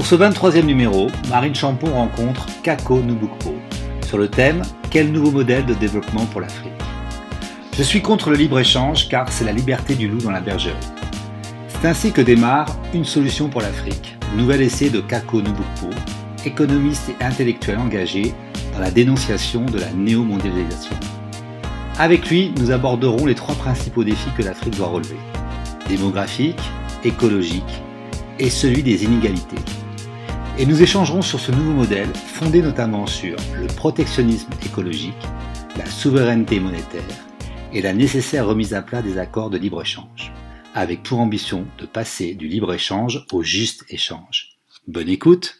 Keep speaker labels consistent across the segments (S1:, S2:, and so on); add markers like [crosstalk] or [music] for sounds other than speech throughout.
S1: Pour ce 23e numéro, Marine Champon rencontre Kako Nubukpo sur le thème Quel nouveau modèle de développement pour l'Afrique? Je suis contre le libre-échange car c'est la liberté du loup dans la bergerie. C'est ainsi que démarre Une solution pour l'Afrique, nouvel essai de Kako Nubukpo, économiste et intellectuel engagé dans la dénonciation de la néo-mondialisation. Avec lui, nous aborderons les trois principaux défis que l'Afrique doit relever. Démographique, écologique et celui des inégalités. Et nous échangerons sur ce nouveau modèle fondé notamment sur le protectionnisme écologique, la souveraineté monétaire et la nécessaire remise à plat des accords de libre-échange, avec pour ambition de passer du libre-échange au juste échange. Bonne écoute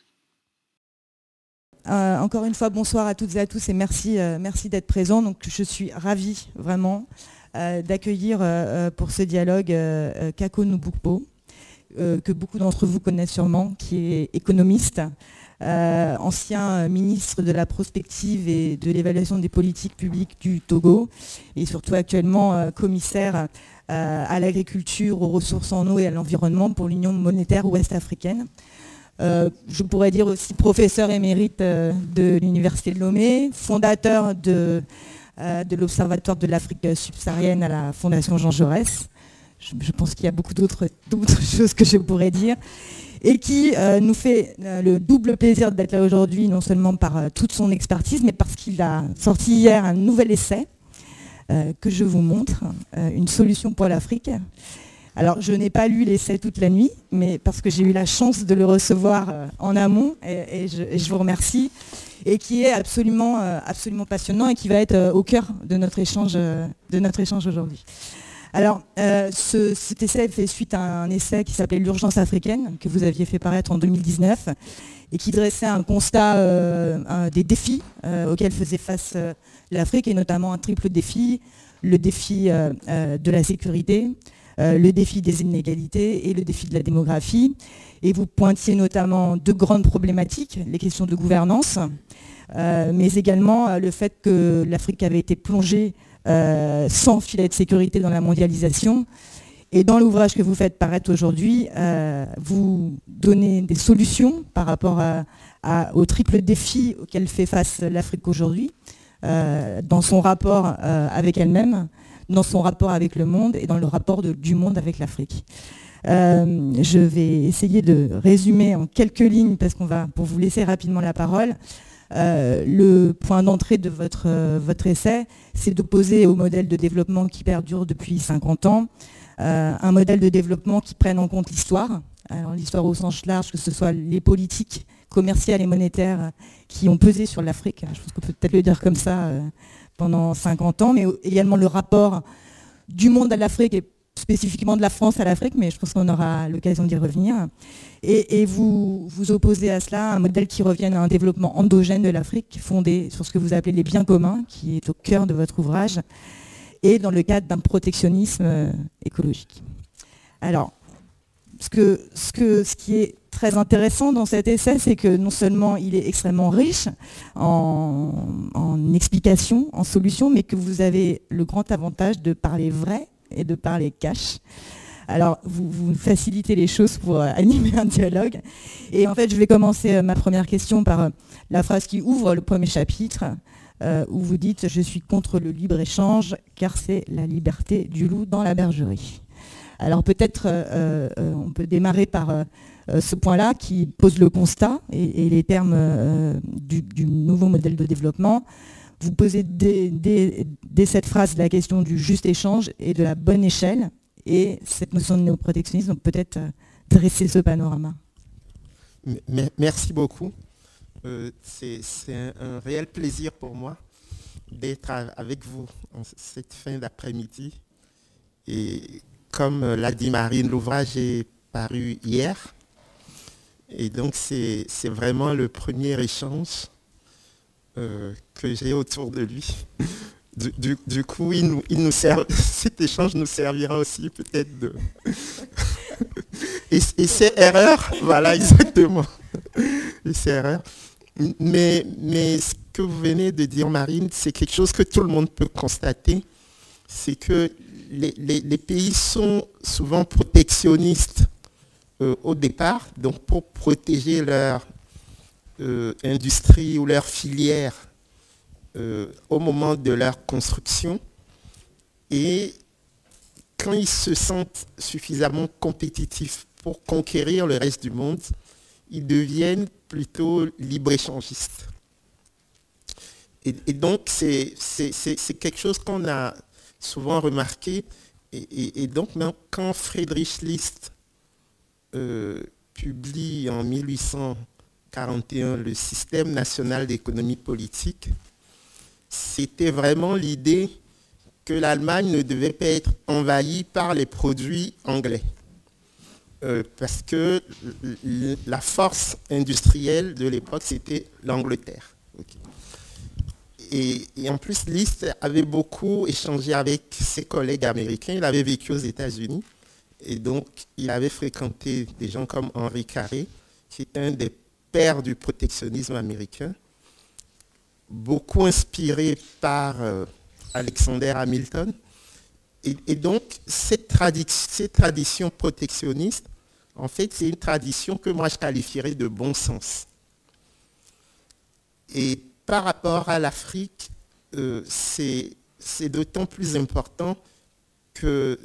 S2: euh, encore une fois, bonsoir à toutes et à tous et merci, euh, merci d'être présents. Donc, je suis ravie vraiment euh, d'accueillir pour ce dialogue Kako Nubukpo, que beaucoup d'entre vous connaissent sûrement, qui est économiste, ancien ministre de la prospective et de l'évaluation des politiques publiques du Togo, et surtout actuellement commissaire à l'agriculture, aux ressources en eau et à l'environnement pour l'Union monétaire ouest-africaine. Euh, je pourrais dire aussi professeur émérite euh, de l'Université de Lomé, fondateur euh, de l'Observatoire de l'Afrique subsaharienne à la Fondation Jean Jaurès. Je, pense qu'il y a beaucoup d'autres [laughs] choses que je pourrais dire. Et qui nous fait le double plaisir d'être là aujourd'hui, non seulement par toute son expertise, mais parce qu'il a sorti hier un nouvel essai que je vous montre, Une solution pour l'Afrique. Alors, je n'ai pas lu l'essai toute la nuit, mais parce que j'ai eu la chance de le recevoir euh, en amont, et, je, vous remercie, et qui est absolument, euh, passionnant et qui va être euh, au cœur de notre échange aujourd'hui. Alors, cet essai fait suite à un essai qui s'appelait L'urgence africaine, que vous aviez fait paraître en 2019, et qui dressait un constat des défis auxquels faisait face l'Afrique, et notamment un triple défi, le défi de la sécurité, euh, le défi des inégalités et le défi de la démographie. Et vous pointiez notamment deux grandes problématiques, les questions de gouvernance, euh, mais également euh, le fait que l'Afrique avait été plongée sans filet de sécurité dans la mondialisation. Et dans l'ouvrage que vous faites paraître aujourd'hui, vous donnez des solutions par rapport au triple défi auquel fait face l'Afrique aujourd'hui, dans son rapport avec elle-même, dans son rapport avec le monde et dans le rapport du monde avec l'Afrique. Euh, je vais essayer de résumer en quelques lignes, parce qu'on va, pour vous laisser rapidement la parole, euh, le point d'entrée de votre, euh, votre essai, c'est d'opposer au modèle de développement qui perdure depuis 50 ans, un modèle de développement qui prenne en compte l'histoire, alors l'histoire au sens large, que ce soit les politiques commerciales et monétaires qui ont pesé sur l'Afrique, je pense qu'on peut peut-être le dire comme ça, pendant 50 ans, mais également le rapport du monde à l'Afrique spécifiquement de la France à l'Afrique, mais je pense qu'on aura l'occasion d'y revenir. Et, vous vous opposez à cela un modèle qui revienne à un développement endogène de l'Afrique, fondé sur ce que vous appelez les biens communs, qui est au cœur de votre ouvrage, et dans le cadre d'un protectionnisme euh, écologique. Alors, ce, que, ce, que, ce qui est très intéressant dans cet essai, c'est que non seulement il est extrêmement riche en, explications, en solutions, mais que vous avez le grand avantage de parler vrai et de parler cash. Alors, vous, facilitez les choses pour euh, animer un dialogue. Et en fait, je vais commencer euh, ma première question par euh, la phrase qui ouvre le premier chapitre, où vous dites « Je suis contre le libre-échange, car c'est la liberté du loup dans la bergerie ». Alors peut-être on peut démarrer par ce point-là qui pose le constat et, les termes du, nouveau modèle de développement. Vous posez dès, cette phrase la question du juste échange et de la bonne échelle et cette notion de néoprotectionnisme, peut-être euh, dresser ce panorama.
S3: Merci beaucoup. C'est un, réel plaisir pour moi d'être avec vous en cette fin d'après-midi. Et comme l'a dit Marine, l'ouvrage est paru hier. Et donc, c'est vraiment le premier échange euh, que j'ai autour de lui. Du, coup, il nous, il nous sert, [laughs] cet échange nous servira aussi peut-être de... [laughs] et, c'est erreur, voilà, exactement. Et c'est erreur. Mais, mais ce que vous venez de dire, Marine, c'est quelque chose que tout le monde peut constater. C'est que les pays sont souvent protectionnistes au départ, donc pour protéger leur industrie ou leur filière au moment de leur construction. Et quand ils se sentent suffisamment compétitifs pour conquérir le reste du monde, ils deviennent plutôt libre-échangistes. Et, donc, c'est quelque chose qu'on a souvent remarqué. Et, donc, quand Friedrich List euh, publie en 1841 le système national d'économie politique, c'était vraiment l'idée que l'Allemagne ne devait pas être envahie par les produits anglais. Euh, parce que la force industrielle de l'époque, c'était l'Angleterre. Et, en plus, Liszt avait beaucoup échangé avec ses collègues américains. Il avait vécu aux États-Unis. Et donc, il avait fréquenté des gens comme Henri Carré, qui est un des pères du protectionnisme américain, beaucoup inspiré par euh, Alexander Hamilton. Et, donc, cette, tradition protectionniste, en fait, c'est une tradition que moi je qualifierais de bon sens. Et par rapport à l'Afrique, euh, c'est d'autant plus important que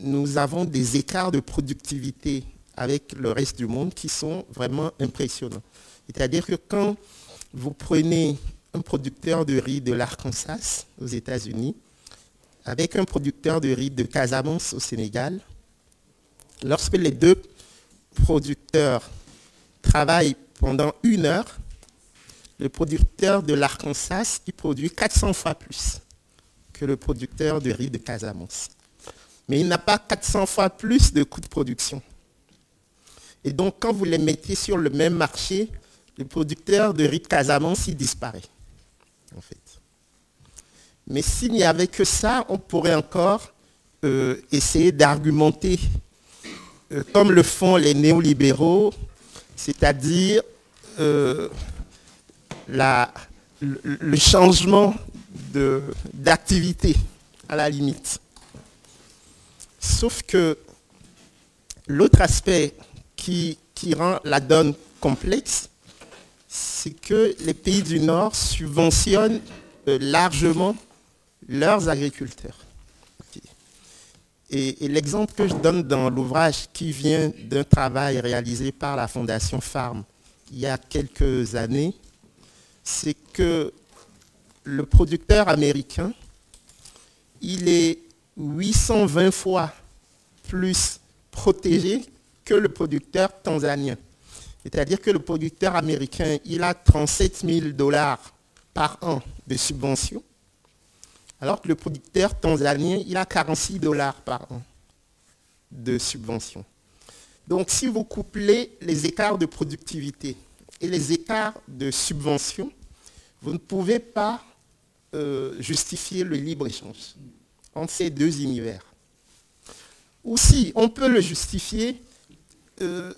S3: nous avons des écarts de productivité avec le reste du monde qui sont vraiment impressionnants. C'est-à-dire que quand vous prenez un producteur de riz de l'Arkansas aux États-Unis avec un producteur de riz de Casamance au Sénégal, lorsque les deux producteurs travaillent pendant une heure, le producteur de l'Arkansas qui produit 400 fois plus que le producteur de riz de Casamance. Mais il n'a pas 400 fois plus de coûts de production. Et donc, quand vous les mettez sur le même marché, le producteur de riz de Casamance, il disparaît en fait. Mais s'il n'y avait que ça, on pourrait encore euh, essayer d'argumenter euh, comme le font les néolibéraux, c'est-à-dire euh, le, changement d'activité à la limite. Sauf que l'autre aspect qui rend la donne complexe, c'est que les pays du Nord subventionnent euh, largement leurs agriculteurs. Et, l'exemple que je donne dans l'ouvrage qui vient d'un travail réalisé par la Fondation Farm il y a quelques années, c'est que le producteur américain, il est 820 fois plus protégé que le producteur tanzanien. C'est-à-dire que le producteur américain, il a 37 000 dollars par an de subventions, alors que le producteur tanzanien, il a 46 dollars par an de subventions. Donc si vous couplez les écarts de productivité et les écarts de subventions, vous ne pouvez pas euh, justifier le libre-échange entre ces deux univers. Ou si on peut le justifier, euh,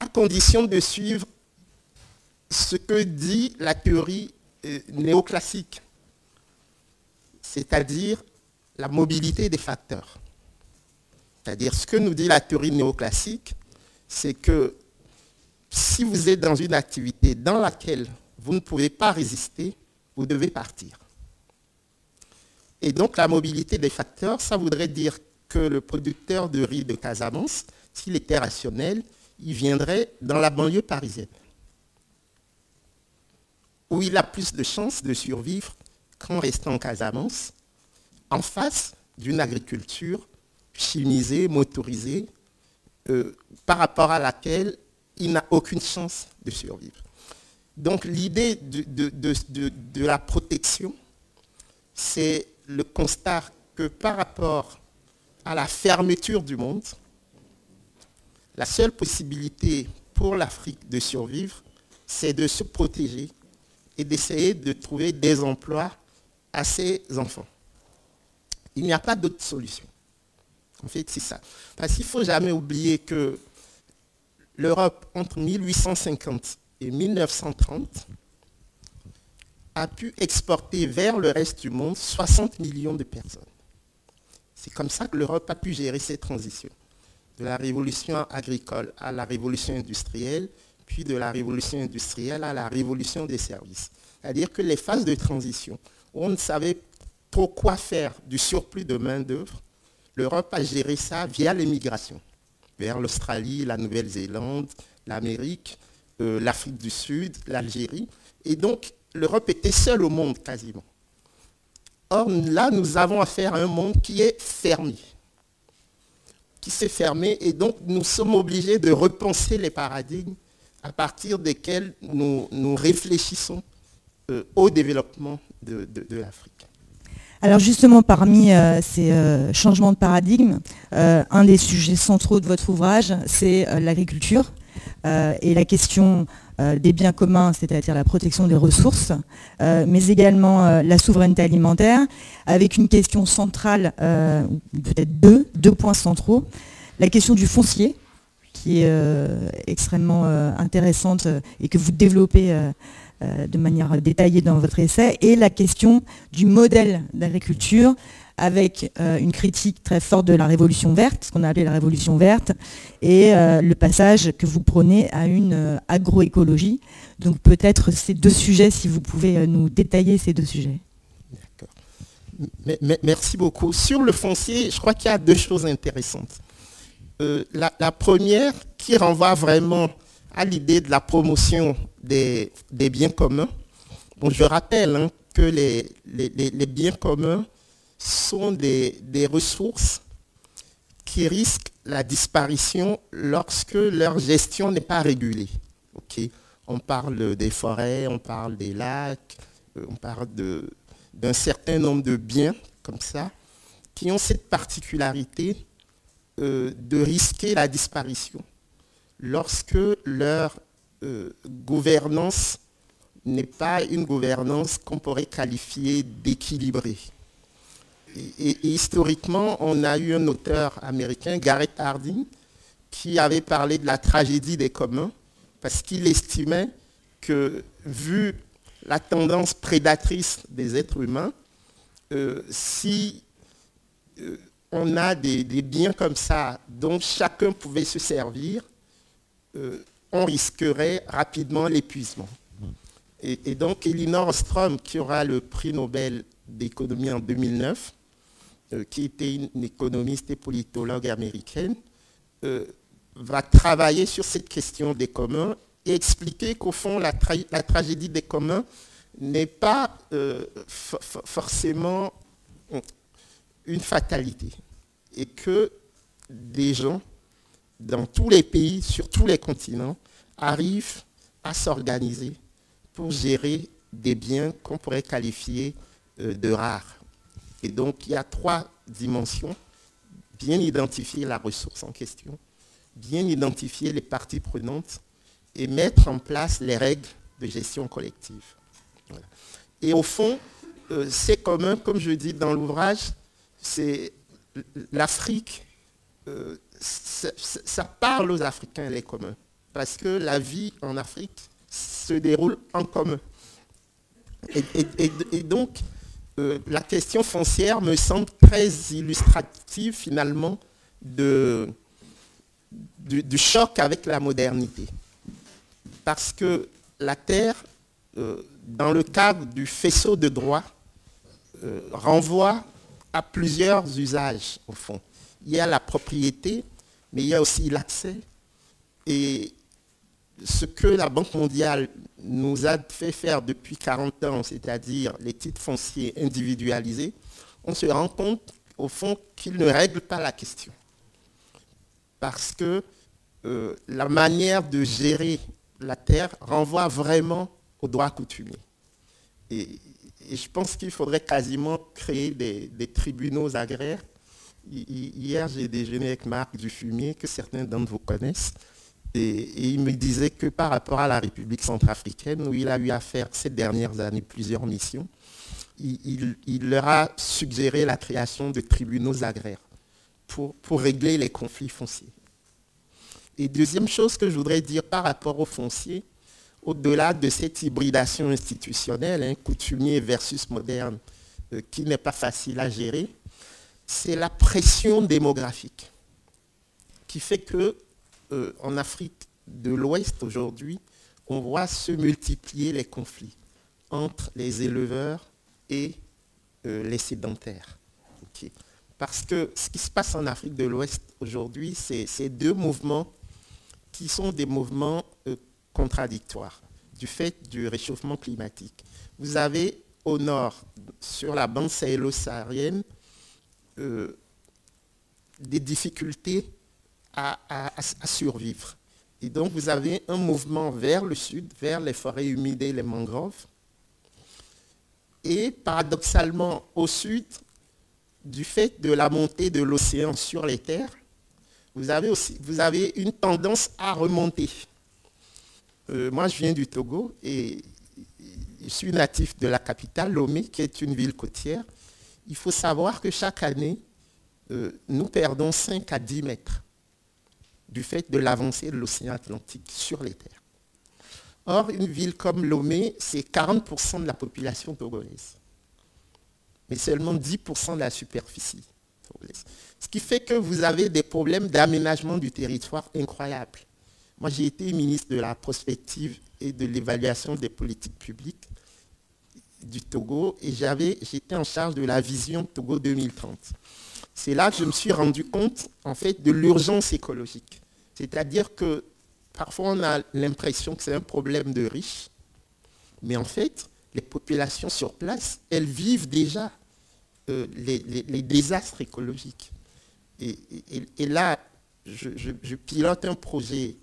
S3: à condition de suivre ce que dit la théorie euh, néoclassique, c'est-à-dire la mobilité des facteurs. C'est-à-dire ce que nous dit la théorie néoclassique, c'est que si vous êtes dans une activité dans laquelle vous ne pouvez pas résister, vous devez partir. Et donc la mobilité des facteurs, ça voudrait dire que le producteur de riz de Casamance, s'il était rationnel, il viendrait dans la banlieue parisienne, où il a plus de chances de survivre qu'en restant en Casamance, en face d'une agriculture chimisée, motorisée, euh, par rapport à laquelle il n'a aucune chance de survivre. Donc l'idée de, de, la protection, c'est le constat que par rapport à la fermeture du monde, la seule possibilité pour l'Afrique de survivre, c'est de se protéger et d'essayer de trouver des emplois à ses enfants. Il n'y a pas d'autre solution. En fait, c'est ça. Parce qu'il ne faut jamais oublier que l'Europe, entre 1850 et 1930, a pu exporter vers le reste du monde 60 millions de personnes. C'est comme ça que l'Europe a pu gérer ces transitions. De la révolution agricole à la révolution industrielle, puis de la révolution industrielle à la révolution des services. C'est-à-dire que les phases de transition, où on ne savait trop quoi faire du surplus de main-d'œuvre, l'Europe a géré ça via l'immigration, vers l'Australie, la Nouvelle-Zélande, l'Amérique, euh, l'Afrique du Sud, l'Algérie. Et donc, l'Europe était seule au monde quasiment. Or, là, nous avons affaire à un monde qui est fermé, s'est fermé, et donc nous sommes obligés de repenser les paradigmes à partir desquels nous, nous réfléchissons euh, au développement de, l'Afrique.
S2: Alors justement, parmi euh, ces euh, changements de paradigme, un des sujets centraux de votre ouvrage, c'est l'agriculture et la question des biens communs, c'est-à-dire la protection des ressources, mais également la souveraineté alimentaire, avec une question centrale, peut-être deux, deux points centraux, la question du foncier, qui est extrêmement intéressante et que vous développez euh, de manière détaillée dans votre essai, et la question du modèle d'agriculture avec euh, une critique très forte de la révolution verte, ce qu'on a appelé la révolution verte, et euh, le passage que vous prenez à une agroécologie. Donc peut-être ces deux sujets, si vous pouvez nous détailler ces deux sujets.
S3: D'accord. Merci beaucoup. Sur le foncier, je crois qu'il y a deux choses intéressantes. la, première qui renvoie vraiment à l'idée de la promotion des, biens communs. Bon, je rappelle hein, que les, biens communs sont des, ressources qui risquent la disparition lorsque leur gestion n'est pas régulée. On parle des forêts, on parle des lacs, euh, on parle d'un certain nombre de biens comme ça, qui ont cette particularité euh, de risquer la disparition lorsque leur euh, gouvernance n'est pas une gouvernance qu'on pourrait qualifier d'équilibrée. Et, historiquement, on a eu un auteur américain, Garrett Harding, qui avait parlé de la tragédie des communs, parce qu'il estimait que, vu la tendance prédatrice des êtres humains, euh, si euh, on a des, biens comme ça dont chacun pouvait se servir, euh, on risquerait rapidement l'épuisement. Et, donc Elinor Ostrom, qui aura le prix Nobel d'économie en 2009, euh, qui était une, économiste et politologue américaine, euh, va travailler sur cette question des communs et expliquer qu'au fond, la, tragédie des communs n'est pas forcément une fatalité et que des gens dans tous les pays, sur tous les continents, arrivent à s'organiser pour gérer des biens qu'on pourrait qualifier euh, de rares. Et donc, il y a trois dimensions. Bien identifier la ressource en question, bien identifier les parties prenantes et mettre en place les règles de gestion collective. Et au fond, euh, c'est commun, comme je dis dans l'ouvrage, c'est l'Afrique euh, ça, parle aux Africains les communs, parce que la vie en Afrique se déroule en commun. Et, donc, euh, la question foncière me semble très illustrative finalement de, du, choc avec la modernité. Parce que la terre, euh, dans le cadre du faisceau de droit, euh, renvoie à plusieurs usages, au fond il y a la propriété, mais il y a aussi l'accès. Et ce que la Banque mondiale nous a fait faire depuis 40 ans, c'est-à-dire les titres fonciers individualisés, on se rend compte au fond qu'ils ne règlent pas la question. Parce que euh, la manière de gérer la terre renvoie vraiment au droit coutumier. Et, je pense qu'il faudrait quasiment créer des tribunaux agraires Hier, j'ai déjeuné avec Marc Dufumier, que certains d'entre vous connaissent, et, il me disait que par rapport à la République centrafricaine, où il a eu à faire ces dernières années plusieurs missions, il, leur a suggéré la création de tribunaux agraires pour, régler les conflits fonciers. Et deuxième chose que je voudrais dire par rapport aux fonciers, au-delà de cette hybridation institutionnelle, hein, coutumier versus moderne, euh, qui n'est pas facile à gérer, c'est la pression démographique. qui fait que en Afrique de l'Ouest aujourd'hui, on voit se multiplier les conflits entre les éleveurs et les sédentaires. Parce que ce qui se passe en Afrique de l'Ouest aujourd'hui, c'est ces deux mouvements qui sont des mouvements contradictoires du fait du réchauffement climatique. Vous avez au nord, sur la bande sahélo-saharienne, euh, des difficultés à, survivre. Et donc vous avez un mouvement vers le sud, vers les forêts humides et les mangroves. Et paradoxalement, au sud, du fait de la montée de l'océan sur les terres, vous avez, aussi, vous avez une tendance à remonter. Euh, moi, je viens du Togo et je suis natif de la capitale, Lomé, qui est une ville côtière. Il faut savoir que chaque année, euh, nous perdons 5 à 10 mètres du fait de l'avancée de l'océan Atlantique sur les terres. Or, une ville comme Lomé, c'est 40% de la population togolaise, mais seulement 10% de la superficie togolaise. Ce qui fait que vous avez des problèmes d'aménagement du territoire incroyables. Moi, j'ai été ministre de la prospective et de l'évaluation des politiques publiques du Togo et j'étais en charge de la vision Togo 2030. C'est là que je me suis rendu compte, en fait, de l'urgence écologique. C'est-à-dire que parfois on a l'impression que c'est un problème de riches, mais en fait, les populations sur place, elles vivent déjà euh, les, désastres écologiques. Et, là, je, pilote un projet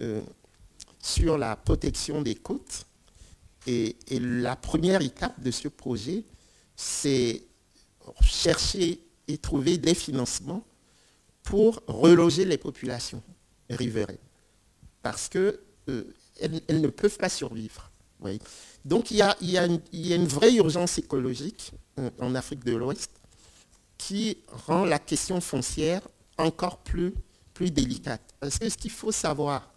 S3: euh, sur la protection des côtes. Et, la première étape de ce projet, c'est chercher et trouver des financements pour reloger les populations riveraines. Parce qu'elles euh, elles ne peuvent pas survivre. Donc il y, a, il, y a une, il y, a, une, vraie urgence écologique euh, en Afrique de l'Ouest qui rend la question foncière encore plus, plus délicate. Parce que ce qu'il faut savoir,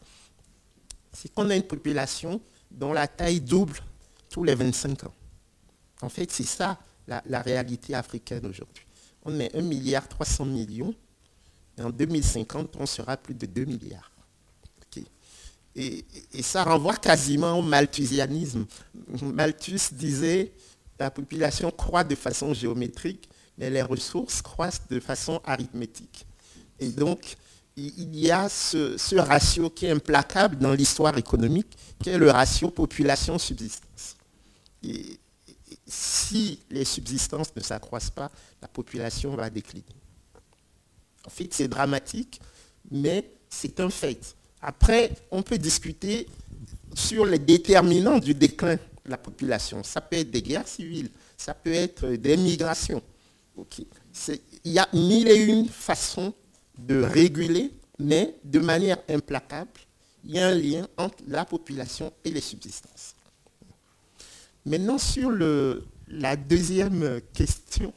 S3: c'est qu'on a une population dont la taille double tous les 25 ans. En fait, c'est ça la, réalité africaine aujourd'hui. On est 1 milliard 300 millions et en 2050, on sera plus de 2 milliards. Et, ça renvoie quasiment au malthusianisme. Malthus disait la population croît de façon géométrique, mais les ressources croissent de façon arithmétique. Et donc, il y a ce, ratio qui est implacable dans l'histoire économique, qui est le ratio population-subsistance. Si les subsistances ne s'accroissent pas, la population va décliner. En fait, c'est dramatique, mais c'est un fait. Après, on peut discuter sur les déterminants du déclin de la population. Ça peut être des guerres civiles, ça peut être des migrations. Il y a mille et une façons de réguler, mais de manière implacable, il y a un lien entre la population et les subsistances. Maintenant, sur le, la deuxième question,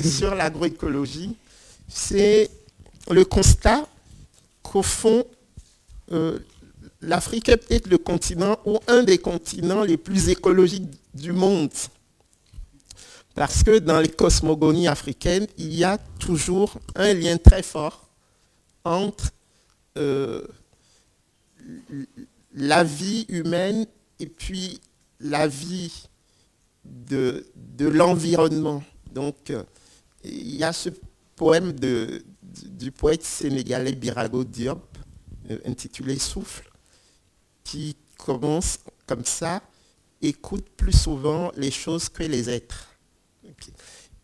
S3: sur l'agroécologie, c'est le constat qu'au fond, euh, l'Afrique est peut-être le continent ou un des continents les plus écologiques du monde. Parce que dans les cosmogonies africaines, il y a toujours un lien très fort entre euh, la vie humaine et puis la vie de, l'environnement. Donc, il y a ce poème du poète sénégalais Birago Diop, euh, intitulé Souffle, qui commence comme ça, écoute plus souvent les choses que les êtres.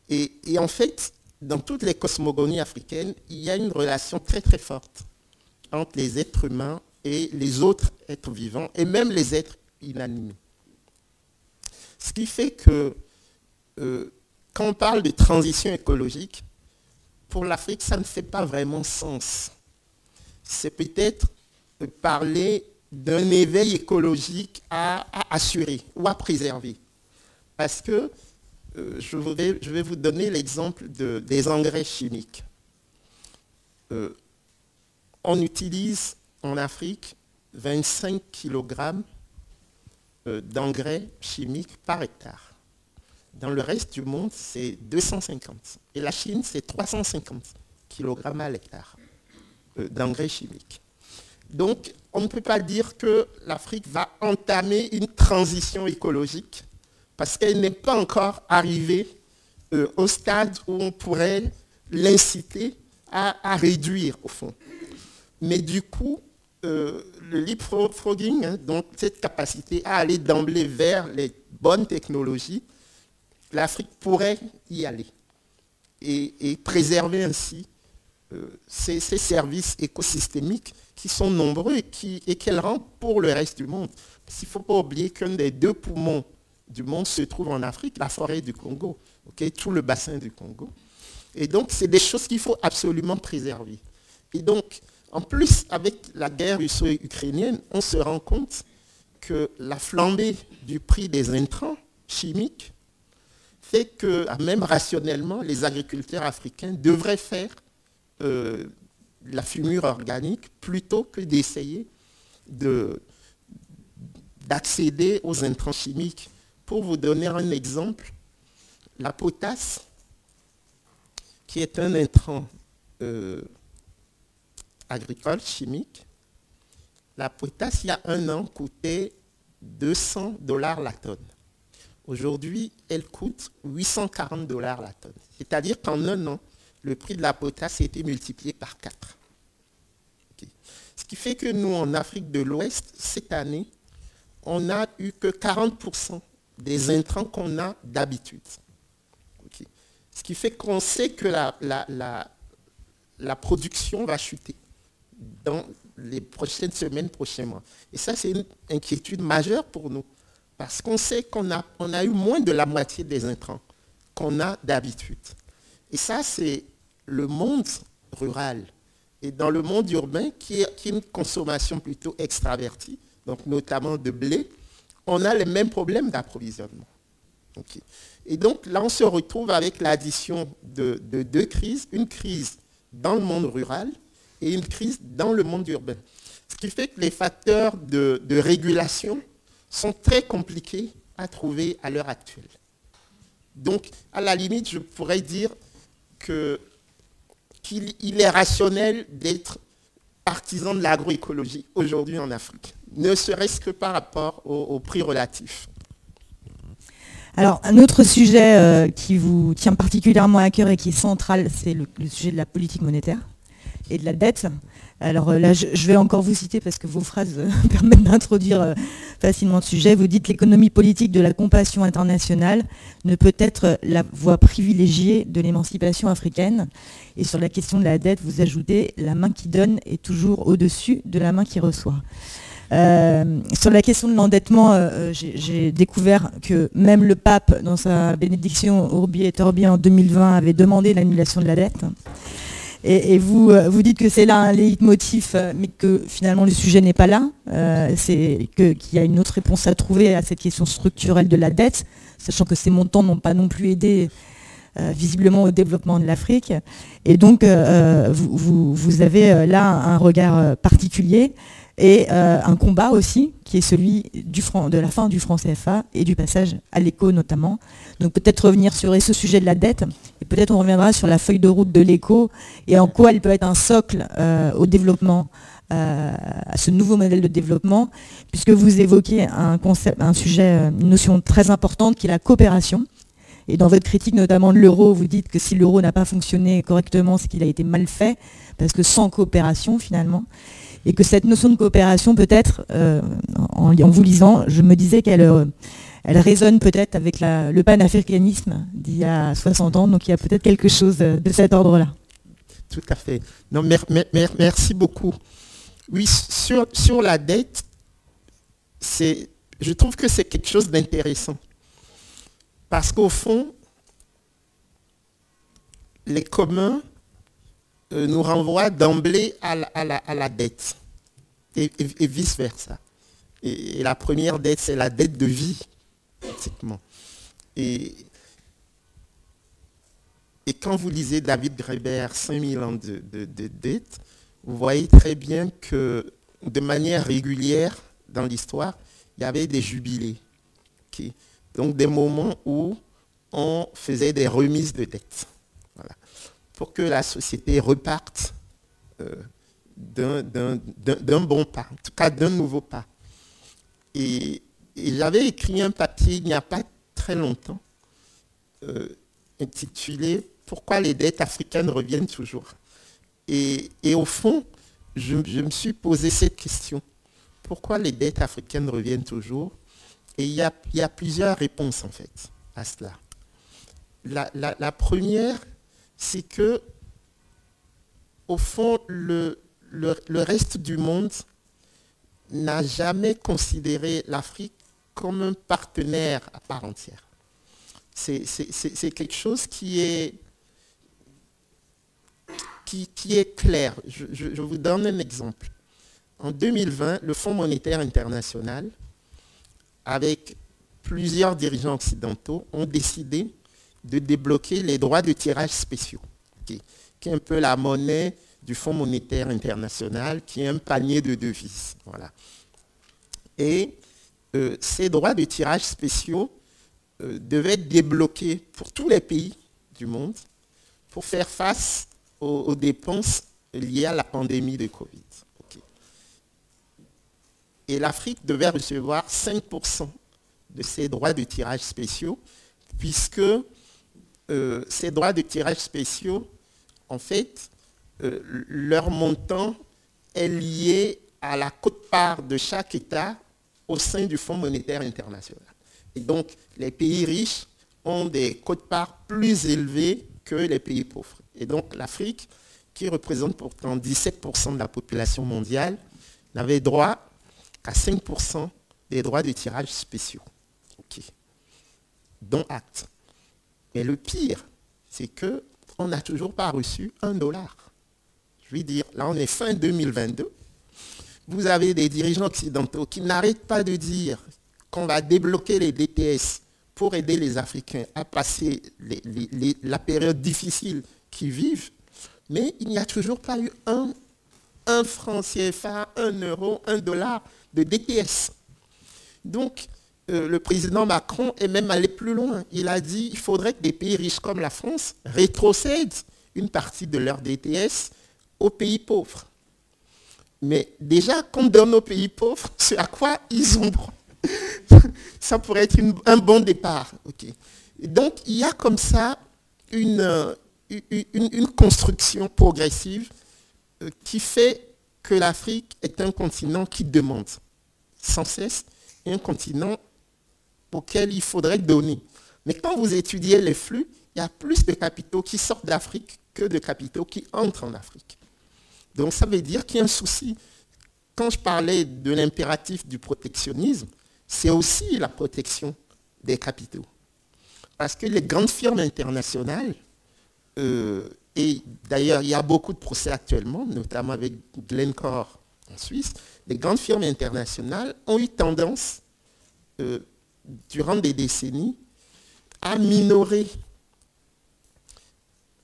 S3: Et, en fait, dans toutes les cosmogonies africaines, il y a une relation très très forte entre les êtres humains et les autres êtres vivants, et même les êtres inanimés. Ce qui fait que euh, quand on parle de transition écologique, pour l'Afrique, ça ne fait pas vraiment sens. C'est peut-être parler d'un éveil écologique à, assurer ou à préserver. Parce que euh, je, vais, vous donner l'exemple des engrais chimiques. Euh, on utilise en Afrique 25 kg d'engrais chimiques par hectare. Dans le reste du monde, c'est 250. Et la Chine, c'est 350 kg à l'hectare. d'engrais chimiques. Donc, on ne peut pas dire que l'Afrique va entamer une transition écologique parce qu'elle n'est pas encore arrivée au stade où on pourrait l'inciter à, réduire, au fond. Mais du coup, le leapfrogging, hein, donc cette capacité à aller d'emblée vers les bonnes technologies, l'Afrique pourrait y aller et, préserver ainsi euh, ces, services écosystémiques qui sont nombreux et qu'elle rend pour le reste du monde. Il ne faut pas oublier qu'un des deux poumons du monde se trouve en Afrique, la forêt du Congo, tout le bassin du Congo. Et donc, c'est des choses qu'il faut absolument préserver. Et donc, en plus, avec la guerre russo-ukrainienne, on se rend compte que la flambée du prix des intrants chimiques fait que, même rationnellement, les agriculteurs africains devraient faire euh, la fumure organique plutôt que d'essayer d'accéder aux intrants chimiques. Pour vous donner un exemple, la potasse, qui est un intrant euh, agricole chimique, la potasse, il y a un an, coûtait 200 dollars la tonne. Aujourd'hui, elle coûte 840 dollars la tonne. C'est-à-dire qu'en un an, le prix de la potasse a été multiplié par 4. Ce qui fait que nous, en Afrique de l'Ouest, cette année, on n'a eu que 40% des intrants qu'on a d'habitude. Ce qui fait qu'on sait que la, la, production va chuter dans les prochaines semaines, prochains mois. Et ça, c'est une inquiétude majeure pour nous. Parce qu'on sait qu'on a, on a eu moins de la moitié des intrants qu'on a d'habitude. Et ça, c'est le monde rural. Et dans le monde urbain, qui est, une consommation plutôt extravertie, donc notamment de blé, on a les mêmes problèmes d'approvisionnement. Et donc là, on se retrouve avec l'addition de, deux crises, une crise dans le monde rural et une crise dans le monde urbain. Ce qui fait que les facteurs de, régulation sont très compliqués à trouver à l'heure actuelle. Donc, à la limite, je pourrais dire qu'il est rationnel d'être partisan de l'agroécologie aujourd'hui en Afrique, ne serait-ce que par rapport au, prix relatif.
S2: Alors, un autre sujet euh, qui vous tient particulièrement à cœur et qui est central, c'est le, sujet de la politique monétaire et de la dette. Alors euh, là, je, vais encore vous citer parce que vos phrases euh, [laughs] permettent d'introduire euh, facilement le sujet. Vous dites l'économie politique de la compassion internationale ne peut être la voie privilégiée de l'émancipation africaine. Et sur la question de la dette, vous ajoutez la main qui donne est toujours au-dessus de la main qui reçoit. sur la question de l'endettement, j'ai découvert que même le pape, dans sa bénédiction Urbi et Orbi en 2020, avait demandé l'annulation de la dette. Et, vous, euh, vous dites que c'est là un leitmotiv, euh, mais que finalement le sujet n'est pas là. Euh, c'est qu'il y a une autre réponse à trouver à cette question structurelle de la dette, sachant que ces montants n'ont pas non plus aidé visiblement au développement de l'Afrique. Et donc, vous, vous, avez là un regard particulier et un combat aussi, qui est celui de la fin du franc CFA et du passage à l'éco notamment. Donc peut-être revenir sur ce sujet de la dette, et peut-être on reviendra sur la feuille de route de l'éco et en quoi elle peut être un socle euh, au développement, euh, à ce nouveau modèle de développement, puisque vous évoquez un sujet, euh, une notion très importante qui est la coopération. Et dans votre critique notamment de l'euro, vous dites que si l'euro n'a pas fonctionné correctement, c'est qu'il a été mal fait, parce que sans coopération finalement et que cette notion de coopération peut-être, en, vous lisant, je me disais qu'elle elle résonne peut-être avec le panafricanisme d'il y a 60 ans, donc il y a peut-être quelque chose de cet ordre-là.
S3: Tout à fait. Non, merci beaucoup. Oui, sur, la dette, je trouve que c'est quelque chose d'intéressant. Parce qu'au fond, les communs euh, nous renvoient d'emblée à, la, dette et, vice-versa. et, la première dette, c'est la dette de vie pratiquement. Et, et quand vous lisez David Greber, 5000 ans de, dette, vous voyez très bien que de manière régulière dans l'histoire, il y avait des jubilés. Donc des moments où on faisait des remises de dettes. Pour que la société reparte euh, d'un bon pas, en tout cas d'un nouveau pas. Et, j'avais écrit un papier il n'y a pas très longtemps, euh, intitulé Pourquoi les dettes africaines reviennent toujours? Et, au fond, je, me suis posé cette question. Pourquoi les dettes africaines reviennent toujours? Et il y, a, plusieurs réponses en fait à cela. La, première, c'est que, au fond, le, reste du monde n'a jamais considéré l'Afrique comme un partenaire à part entière. C'est quelque chose qui est, qui, est clair. Je, vous donne un exemple. En 2020, le Fonds monétaire international, avec plusieurs dirigeants occidentaux, ont décidé de débloquer les droits de tirage spéciaux, qui, est un peu la monnaie du Fonds monétaire international, qui est un panier de devises. Et euh, ces droits de tirage spéciaux euh, devaient être débloqués pour tous les pays du monde pour faire face aux, dépenses liées à la pandémie de Covid. Et l'Afrique devait recevoir 5% de ces droits de tirage spéciaux, puisque euh, ces droits de tirage spéciaux, en fait, euh, leur montant est lié à la cote-part de chaque État au sein du Fonds monétaire international. Et donc, les pays riches ont des cotes-parts plus élevées que les pays pauvres. Et donc, l'Afrique, qui représente pourtant 17% de la population mondiale, n'avait droit qu'à 5% des droits de tirage spéciaux. OK. Dont acte. Mais le pire, c'est qu'on n'a toujours pas reçu un dollar. Je veux dire, là, on est fin 2022. Vous avez des dirigeants occidentaux qui n'arrêtent pas de dire qu'on va débloquer les DTS pour aider les Africains à passer la période difficile qu'ils vivent, mais il n'y a toujours pas eu un, un franc CFA, un euro, un dollar de DTS. Donc, euh, le président Macron est même allé plus loin. Il a dit qu'il faudrait que des pays riches comme la France rétrocèdent une partie de leur DTS aux pays pauvres. Mais déjà, qu'on donne aux pays pauvres ce à quoi ils ont droit. [laughs] ça pourrait être un bon départ. donc, il y a comme ça une, euh, une, construction progressive euh, qui fait que l'Afrique est un continent qui demande sans cesse et un continent auquel il faudrait donner. Mais quand vous étudiez les flux, il y a plus de capitaux qui sortent d'Afrique que de capitaux qui entrent en Afrique. Donc ça veut dire qu'il y a un souci. Quand je parlais de l'impératif du protectionnisme, c'est aussi la protection des capitaux. Parce que les grandes firmes internationales, euh, et d'ailleurs il y a beaucoup de procès actuellement, notamment avec Glencore en Suisse, les grandes firmes internationales ont eu tendance, euh, durant des décennies, à minorer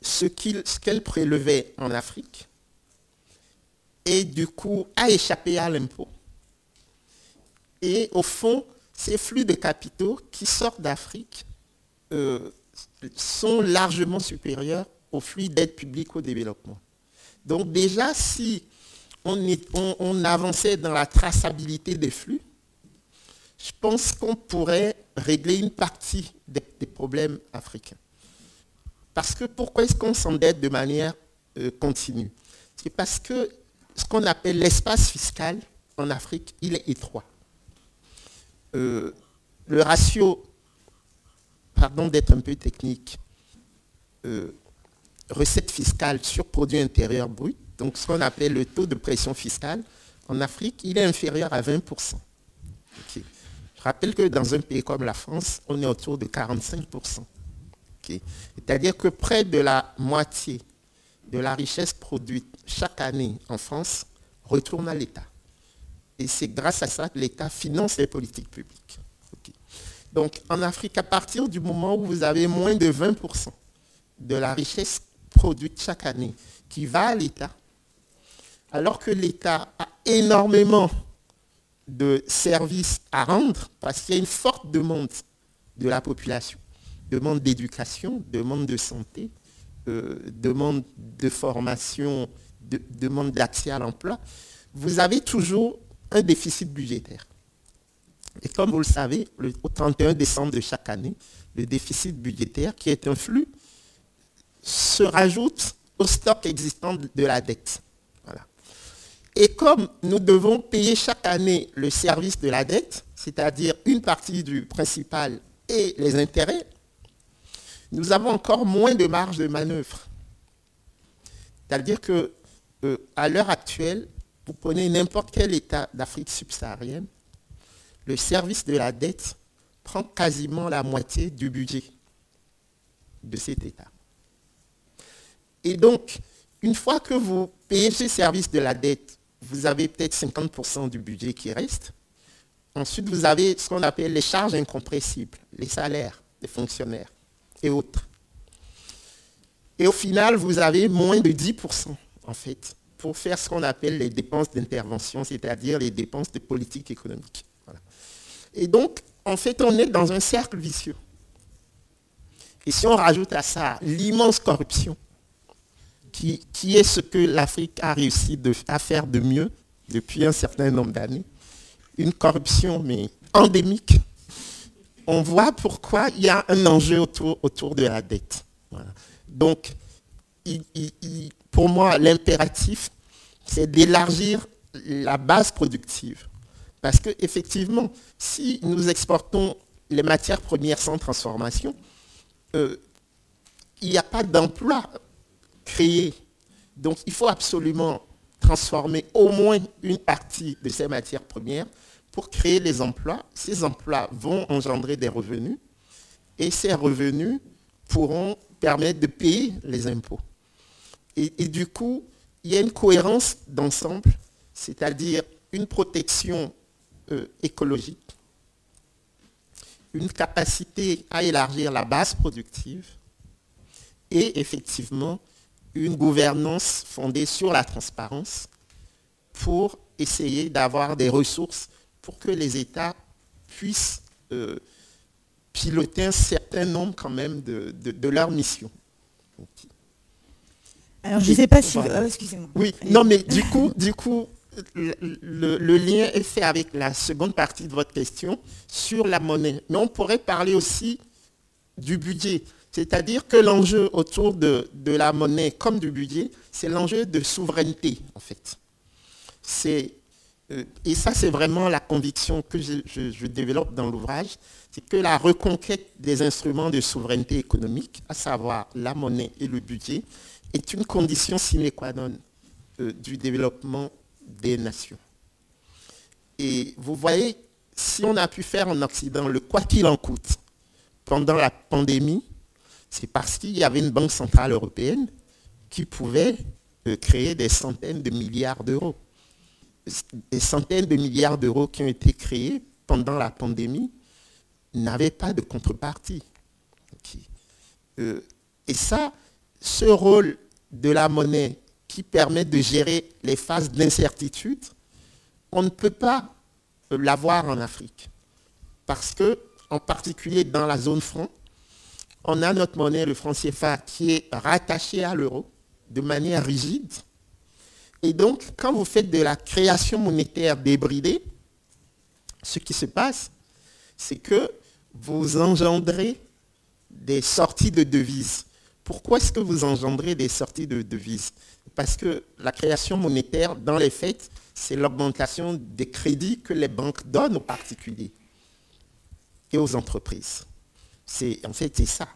S3: ce qu'elles prélevaient en Afrique et du coup à échapper à l'impôt. Et au fond, ces flux de capitaux qui sortent d'Afrique euh, sont largement supérieurs aux flux d'aide publique au développement. Donc déjà, si on, avançait dans la traçabilité des flux, je pense qu'on pourrait régler une partie des, problèmes africains. Parce que pourquoi est-ce qu'on s'endette de manière euh, continue? C'est parce que ce qu'on appelle l'espace fiscal en Afrique, il est étroit. Euh, le ratio, pardon d'être un peu technique, euh, recette fiscale sur produit intérieur brut, donc ce qu'on appelle le taux de pression fiscale, en Afrique, il est inférieur à 20%. Je rappelle que dans un pays comme la France, on est autour de 45%. C'est-à-dire que près de la moitié de la richesse produite chaque année en France retourne à l'État. Et c'est grâce à ça que l'État finance les politiques publiques. Donc en Afrique, à partir du moment où vous avez moins de 20% de la richesse produite chaque année qui va à l'État, alors que l'État a énormément de services à rendre, parce qu'il y a une forte demande de la population, demande d'éducation, demande de santé, euh, demande de formation de demande d'accès à l'emploi, vous avez toujours un déficit budgétaire. Et comme vous le savez, au 31 décembre de chaque année, le déficit budgétaire, qui est un flux, se rajoute au stock existant de la dette. Et comme nous devons payer chaque année le service de la dette, c'est-à-dire une partie du principal et les intérêts, nous avons encore moins de marge de manœuvre. C'est-à-dire que euh, à l'heure actuelle, vous prenez n'importe quel État d'Afrique subsaharienne, le service de la dette prend quasiment la moitié du budget de cet État. Et donc, une fois que vous payez ce service de la dette, vous avez peut-être 50% du budget qui reste. Ensuite, vous avez ce qu'on appelle les charges incompressibles, les salaires des fonctionnaires et autres. Et au final, vous avez moins de 10% en fait pour faire ce qu'on appelle les dépenses d'intervention, c'est-à-dire les dépenses de politique économique. Et donc, en fait, on est dans un cercle vicieux. Et si on rajoute à ça l'immense corruption, qui, est ce que l'Afrique a réussi à faire de mieux depuis un certain nombre d'années, une corruption mais endémique, on voit pourquoi il y a un enjeu autour, autour de la dette. Donc, pour moi, l'impératif, c'est d'élargir la base productive. Parce qu'effectivement, si nous exportons les matières premières sans transformation, euh, il n'y a pas d'emploi créé. Donc il faut absolument transformer au moins une partie de ces matières premières pour créer les emplois. Ces emplois vont engendrer des revenus et ces revenus pourront permettre de payer les impôts. Et, du coup, il y a une cohérence d'ensemble, c'est-à-dire une protection euh, écologique, une capacité à élargir la base productive et effectivement une gouvernance fondée sur la transparence pour essayer d'avoir des ressources pour que les États puissent euh, piloter un certain nombre quand même de, de leurs missions.
S2: Alors, je ne sais pas si... Euh, excusez-moi.
S3: Oui, non, mais du coup, du coup le, lien est fait avec la seconde partie de votre question sur la monnaie. Mais on pourrait parler aussi du budget. C'est-à-dire que l'enjeu autour de, la monnaie comme du budget, c'est l'enjeu de souveraineté, en fait. Euh, et ça, c'est vraiment la conviction que je développe dans l'ouvrage, c'est que la reconquête des instruments de souveraineté économique, à savoir la monnaie et le budget, est une condition sine qua non euh, du développement des nations. Et vous voyez, si on a pu faire en Occident le quoi qu'il en coûte pendant la pandémie, c'est parce qu'il y avait une banque centrale européenne qui pouvait euh, créer des centaines de milliards d'euros. Des centaines de milliards d'euros qui ont été créés pendant la pandémie n'avaient pas de contrepartie. Euh, et ça, ce rôle de la monnaie qui permet de gérer les phases d'incertitude, on ne peut pas l'avoir en Afrique. Parce que, en particulier dans la zone franc, on a notre monnaie, le franc CFA, qui est rattaché à l'euro de manière rigide. Et donc, quand vous faites de la création monétaire débridée, ce qui se passe, c'est que vous engendrez des sorties de devises. Pourquoi est-ce que vous engendrez des sorties de devises? Parce que la création monétaire, dans les faits, c'est l'augmentation des crédits que les banques donnent aux particuliers et aux entreprises. en fait, c'est ça.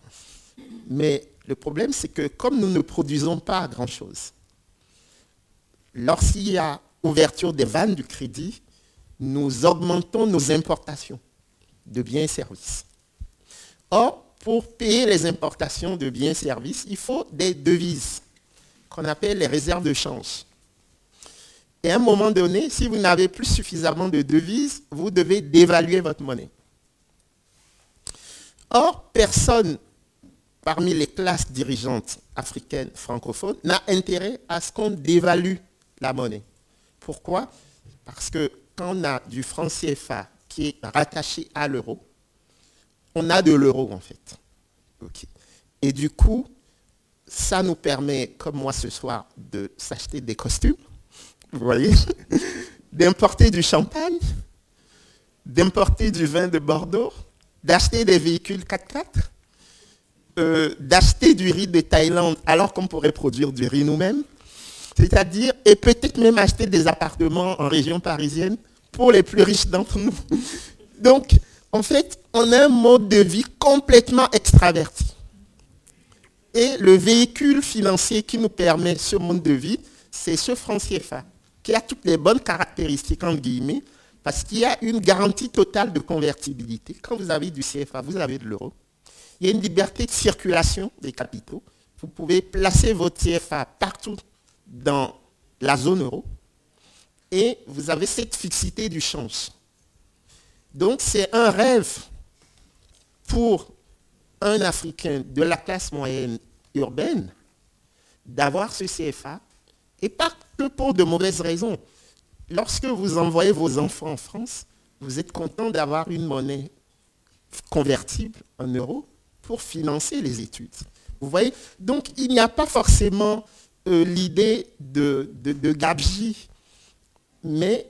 S3: Mais le problème, c'est que comme nous ne produisons pas grand-chose, lorsqu'il y a ouverture des vannes du crédit, nous augmentons nos importations de biens et services. Or, pour payer les importations de biens et services, il faut des devises qu'on appelle les réserves de change. Et à un moment donné, si vous n'avez plus suffisamment de devises, vous devez dévaluer votre monnaie. Or, personne parmi les classes dirigeantes africaines francophones n'a intérêt à ce qu'on dévalue la monnaie. Pourquoi? Parce que quand on a du franc CFA qui est rattaché à l'euro, on a de l'euro en fait. Et du coup, ça nous permet, comme moi ce soir, de s'acheter des costumes, vous voyez, [laughs] d'importer du champagne, d'importer du vin de Bordeaux, d'acheter des véhicules 4x4, euh, d'acheter du riz de Thaïlande alors qu'on pourrait produire du riz nous-mêmes, c'est-à-dire, et peut-être même acheter des appartements en région parisienne pour les plus riches d'entre nous. [laughs] Donc, en fait, on a un mode de vie complètement extraverti. Et le véhicule financier qui nous permet ce mode de vie, c'est ce franc CFA, qui a toutes les bonnes caractéristiques, en guillemets, parce qu'il y a une garantie totale de convertibilité. Quand vous avez du CFA, vous avez de l'euro. Il y a une liberté de circulation des capitaux. Vous pouvez placer votre CFA partout dans la zone euro. Et vous avez cette fixité du change. Donc c'est un rêve pour un Africain de la classe moyenne urbaine d'avoir ce CFA, et pas que pour de mauvaises raisons. Lorsque vous envoyez vos enfants en France, vous êtes content d'avoir une monnaie convertible en euros pour financer les études. Vous voyez? Donc il n'y a pas forcément euh, l'idée de, de, mais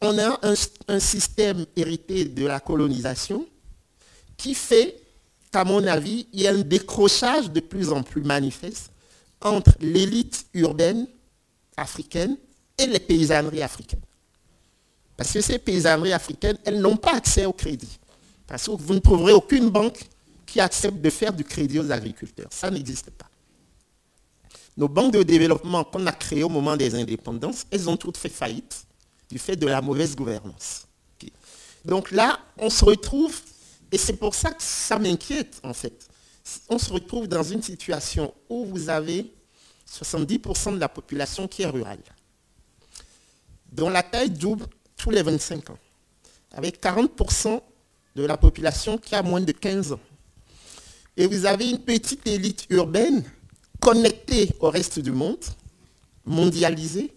S3: on a un, système hérité de la colonisation qui fait qu'à mon avis, il y a un décrochage de plus en plus manifeste entre l'élite urbaine africaine et les paysanneries africaines. Parce que ces paysanneries africaines, elles n'ont pas accès au crédit. Parce que vous ne trouverez aucune banque qui accepte de faire du crédit aux agriculteurs. Ça n'existe pas. Nos banques de développement qu'on a créées au moment des indépendances, elles ont toutes fait faillite du fait de la mauvaise gouvernance. Donc là, on se retrouve, et c'est pour ça que ça m'inquiète en fait, on se retrouve dans une situation où vous avez 70% de la population qui est rurale, dont la taille double tous les 25 ans, avec 40% de la population qui a moins de 15 ans. Et vous avez une petite élite urbaine connectée au reste du monde, mondialisée,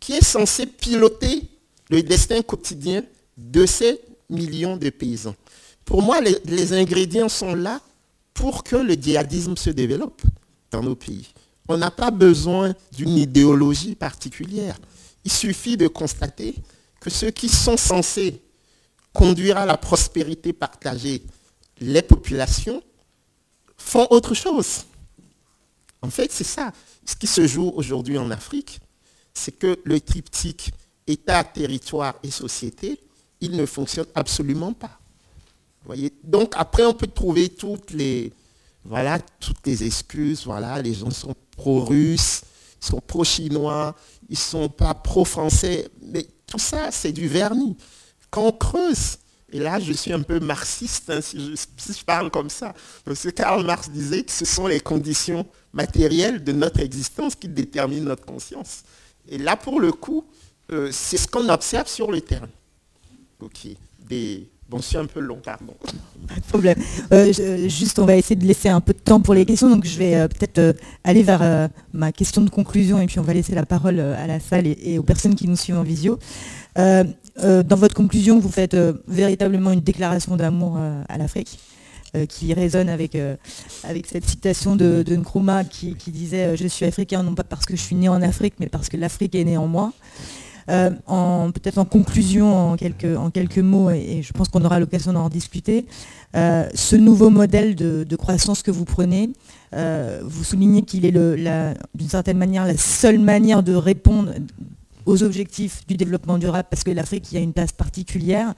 S3: qui est censée piloter le destin quotidien de ces millions de paysans. Pour moi, les, ingrédients sont là pour que le djihadisme se développe dans nos pays. On n'a pas besoin d'une idéologie particulière. Il suffit de constater que ceux qui sont censés conduire à la prospérité partagée les populations font autre chose. En fait, c'est ça. Ce qui se joue aujourd'hui en Afrique, c'est que le triptyque État, territoire et société, il ne fonctionne absolument pas. Voyez? Donc après, on peut trouver toutes les, voilà, toutes les excuses. Voilà, les gens sont pro-russes, ils sont pro-chinois, ils ne sont pas pro-français. Mais tout ça, c'est du vernis. Quand on creuse, et là, je suis un peu marxiste hein, si, je, je, parle comme ça. Parce que Karl Marx disait que ce sont les conditions matérielles de notre existence qui déterminent notre conscience. Et là, pour le coup, euh, c'est ce qu'on observe sur le terrain. Ok. Bon, c'est un peu long, pardon.
S2: Pas de problème. Euh, juste, on va essayer de laisser un peu de temps pour les questions. Donc, je vais euh, peut-être aller vers ma question de conclusion et puis on va laisser la parole à la salle et, aux personnes qui nous suivent en visio. Dans votre conclusion, vous faites véritablement une déclaration d'amour à l'Afrique. Euh, qui résonne avec, euh, avec cette citation de, Nkrumah qui, disait euh, Je suis africain non pas parce que je suis né en Afrique, mais parce que l'Afrique est née en moi. peut-être en conclusion, en quelques, en quelques mots, et, je pense qu'on aura l'occasion d'en discuter, ce nouveau modèle de, croissance que vous prenez, vous soulignez qu'il est d'une certaine manière la seule manière de répondre aux objectifs du développement durable parce que l'Afrique y a une place particulière.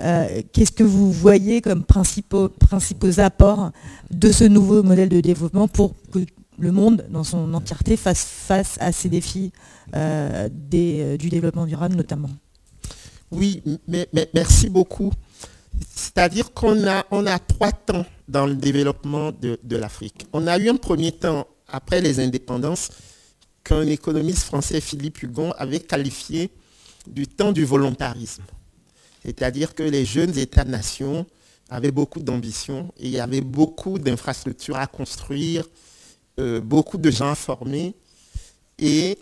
S2: Euh, qu'est-ce que vous voyez comme principaux, principaux apports de ce nouveau modèle de développement pour que le monde dans son entièreté fasse face à ces défis euh, euh, du développement durable notamment?
S3: Oui, mais, merci beaucoup. C'est-à-dire qu'on a, on a trois temps dans le développement de, de l'Afrique. On a eu un premier temps après les indépendances qu'un économiste français, Philippe Hugon, avait qualifié du temps du volontarisme. C'est-à-dire que les jeunes États-nations avaient beaucoup d'ambition et il y avait beaucoup d'infrastructures à construire, euh, beaucoup de gens à former. Et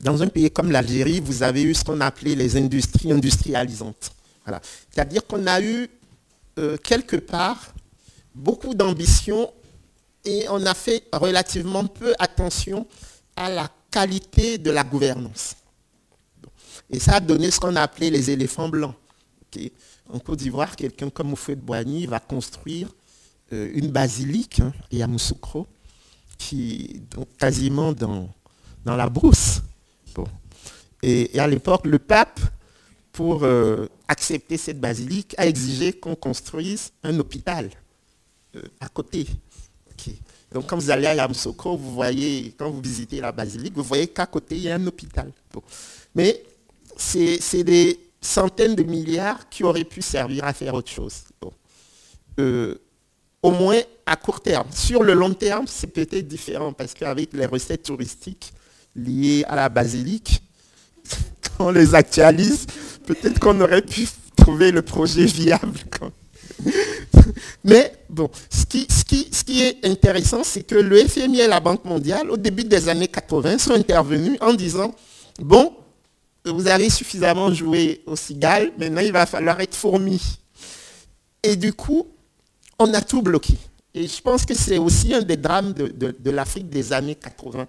S3: dans un pays comme l'Algérie, vous avez eu ce qu'on appelait les industries industrialisantes. Voilà. C'est-à-dire qu'on a eu euh, quelque part beaucoup d'ambition et on a fait relativement peu attention à la qualité de la gouvernance. Et ça a donné ce qu'on a appelé les éléphants blancs. En Côte d'Ivoire, quelqu'un comme Moufouet de Boigny va construire euh, une basilique, hein, qui donc quasiment dans, dans la brousse. Et, à l'époque, le pape, pour euh, accepter cette basilique, a exigé qu'on construise un hôpital euh, à côté. Donc quand vous allez à Yamoussoukro, vous voyez, quand vous visitez la basilique, vous voyez qu'à côté, il y a un hôpital. Mais c'est des centaines de milliards qui auraient pu servir à faire autre chose. Euh, au moins à court terme. Sur le long terme, c'est peut-être différent parce qu'avec les recettes touristiques liées à la basilique, [laughs] quand on les actualise, peut-être qu'on aurait pu trouver le projet viable. [laughs] Mais bon, ce qui, est intéressant, c'est que le FMI et la Banque mondiale, au début des années 80, sont intervenus en disant, bon, vous avez suffisamment joué au cigale, maintenant il va falloir être fourmi. Et du coup, on a tout bloqué. Et je pense que c'est aussi un des drames de, l'Afrique des années 80.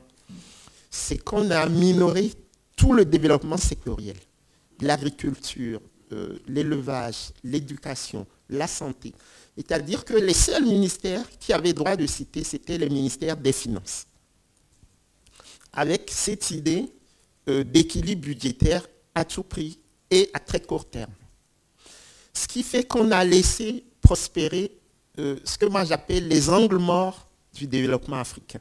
S3: C'est qu'on a minoré tout le développement sectoriel. L'agriculture, euh, l'élevage, l'éducation, la santé. C'est-à-dire que les seuls ministères qui avaient droit de citer, c'était le ministère des Finances. Avec cette idée euh, d'équilibre budgétaire à tout prix et à très court terme. Ce qui fait qu'on a laissé prospérer euh, ce que moi j'appelle les angles morts du développement africain.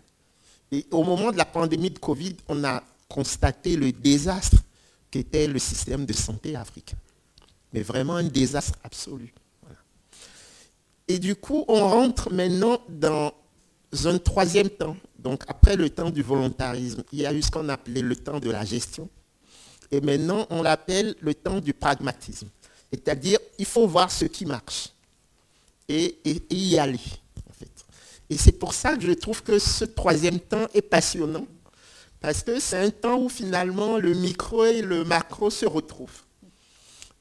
S3: Et au moment de la pandémie de Covid, on a constaté le désastre qu'était le système de santé africain. Mais vraiment un désastre absolu. Et du coup, on rentre maintenant dans un troisième temps donc après le temps du volontarisme, il y a eu ce qu'on appelait le temps de la gestion. Et maintenant, on l'appelle le temps du pragmatisme. C'est-à-dire, il faut voir ce qui marche et, y aller. Et c'est pour ça que je trouve que ce troisième temps est passionnant. Parce que c'est un temps où finalement le micro et le macro se retrouvent.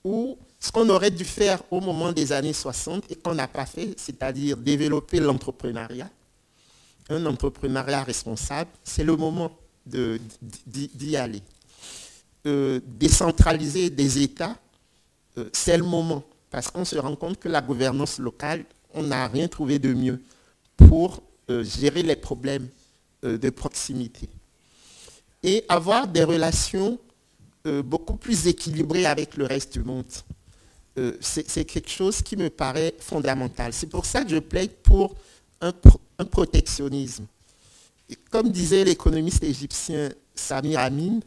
S3: Où ce qu'on aurait dû faire au moment des années 60 et qu'on n'a pas fait, c'est-à-dire développer l'entrepreneuriat, un entrepreneuriat responsable, c'est le moment d'y aller. Euh, décentraliser des États, euh, c'est le moment, parce qu'on se rend compte que la gouvernance locale, on n'a rien trouvé de mieux pour euh, gérer les problèmes de proximité. Et avoir des relations beaucoup plus équilibrées avec le reste du monde. C'est quelque chose qui me paraît fondamental. C'est pour ça que je plaide pour un, protectionnisme. Comme disait l'économiste égyptien Samir Amin,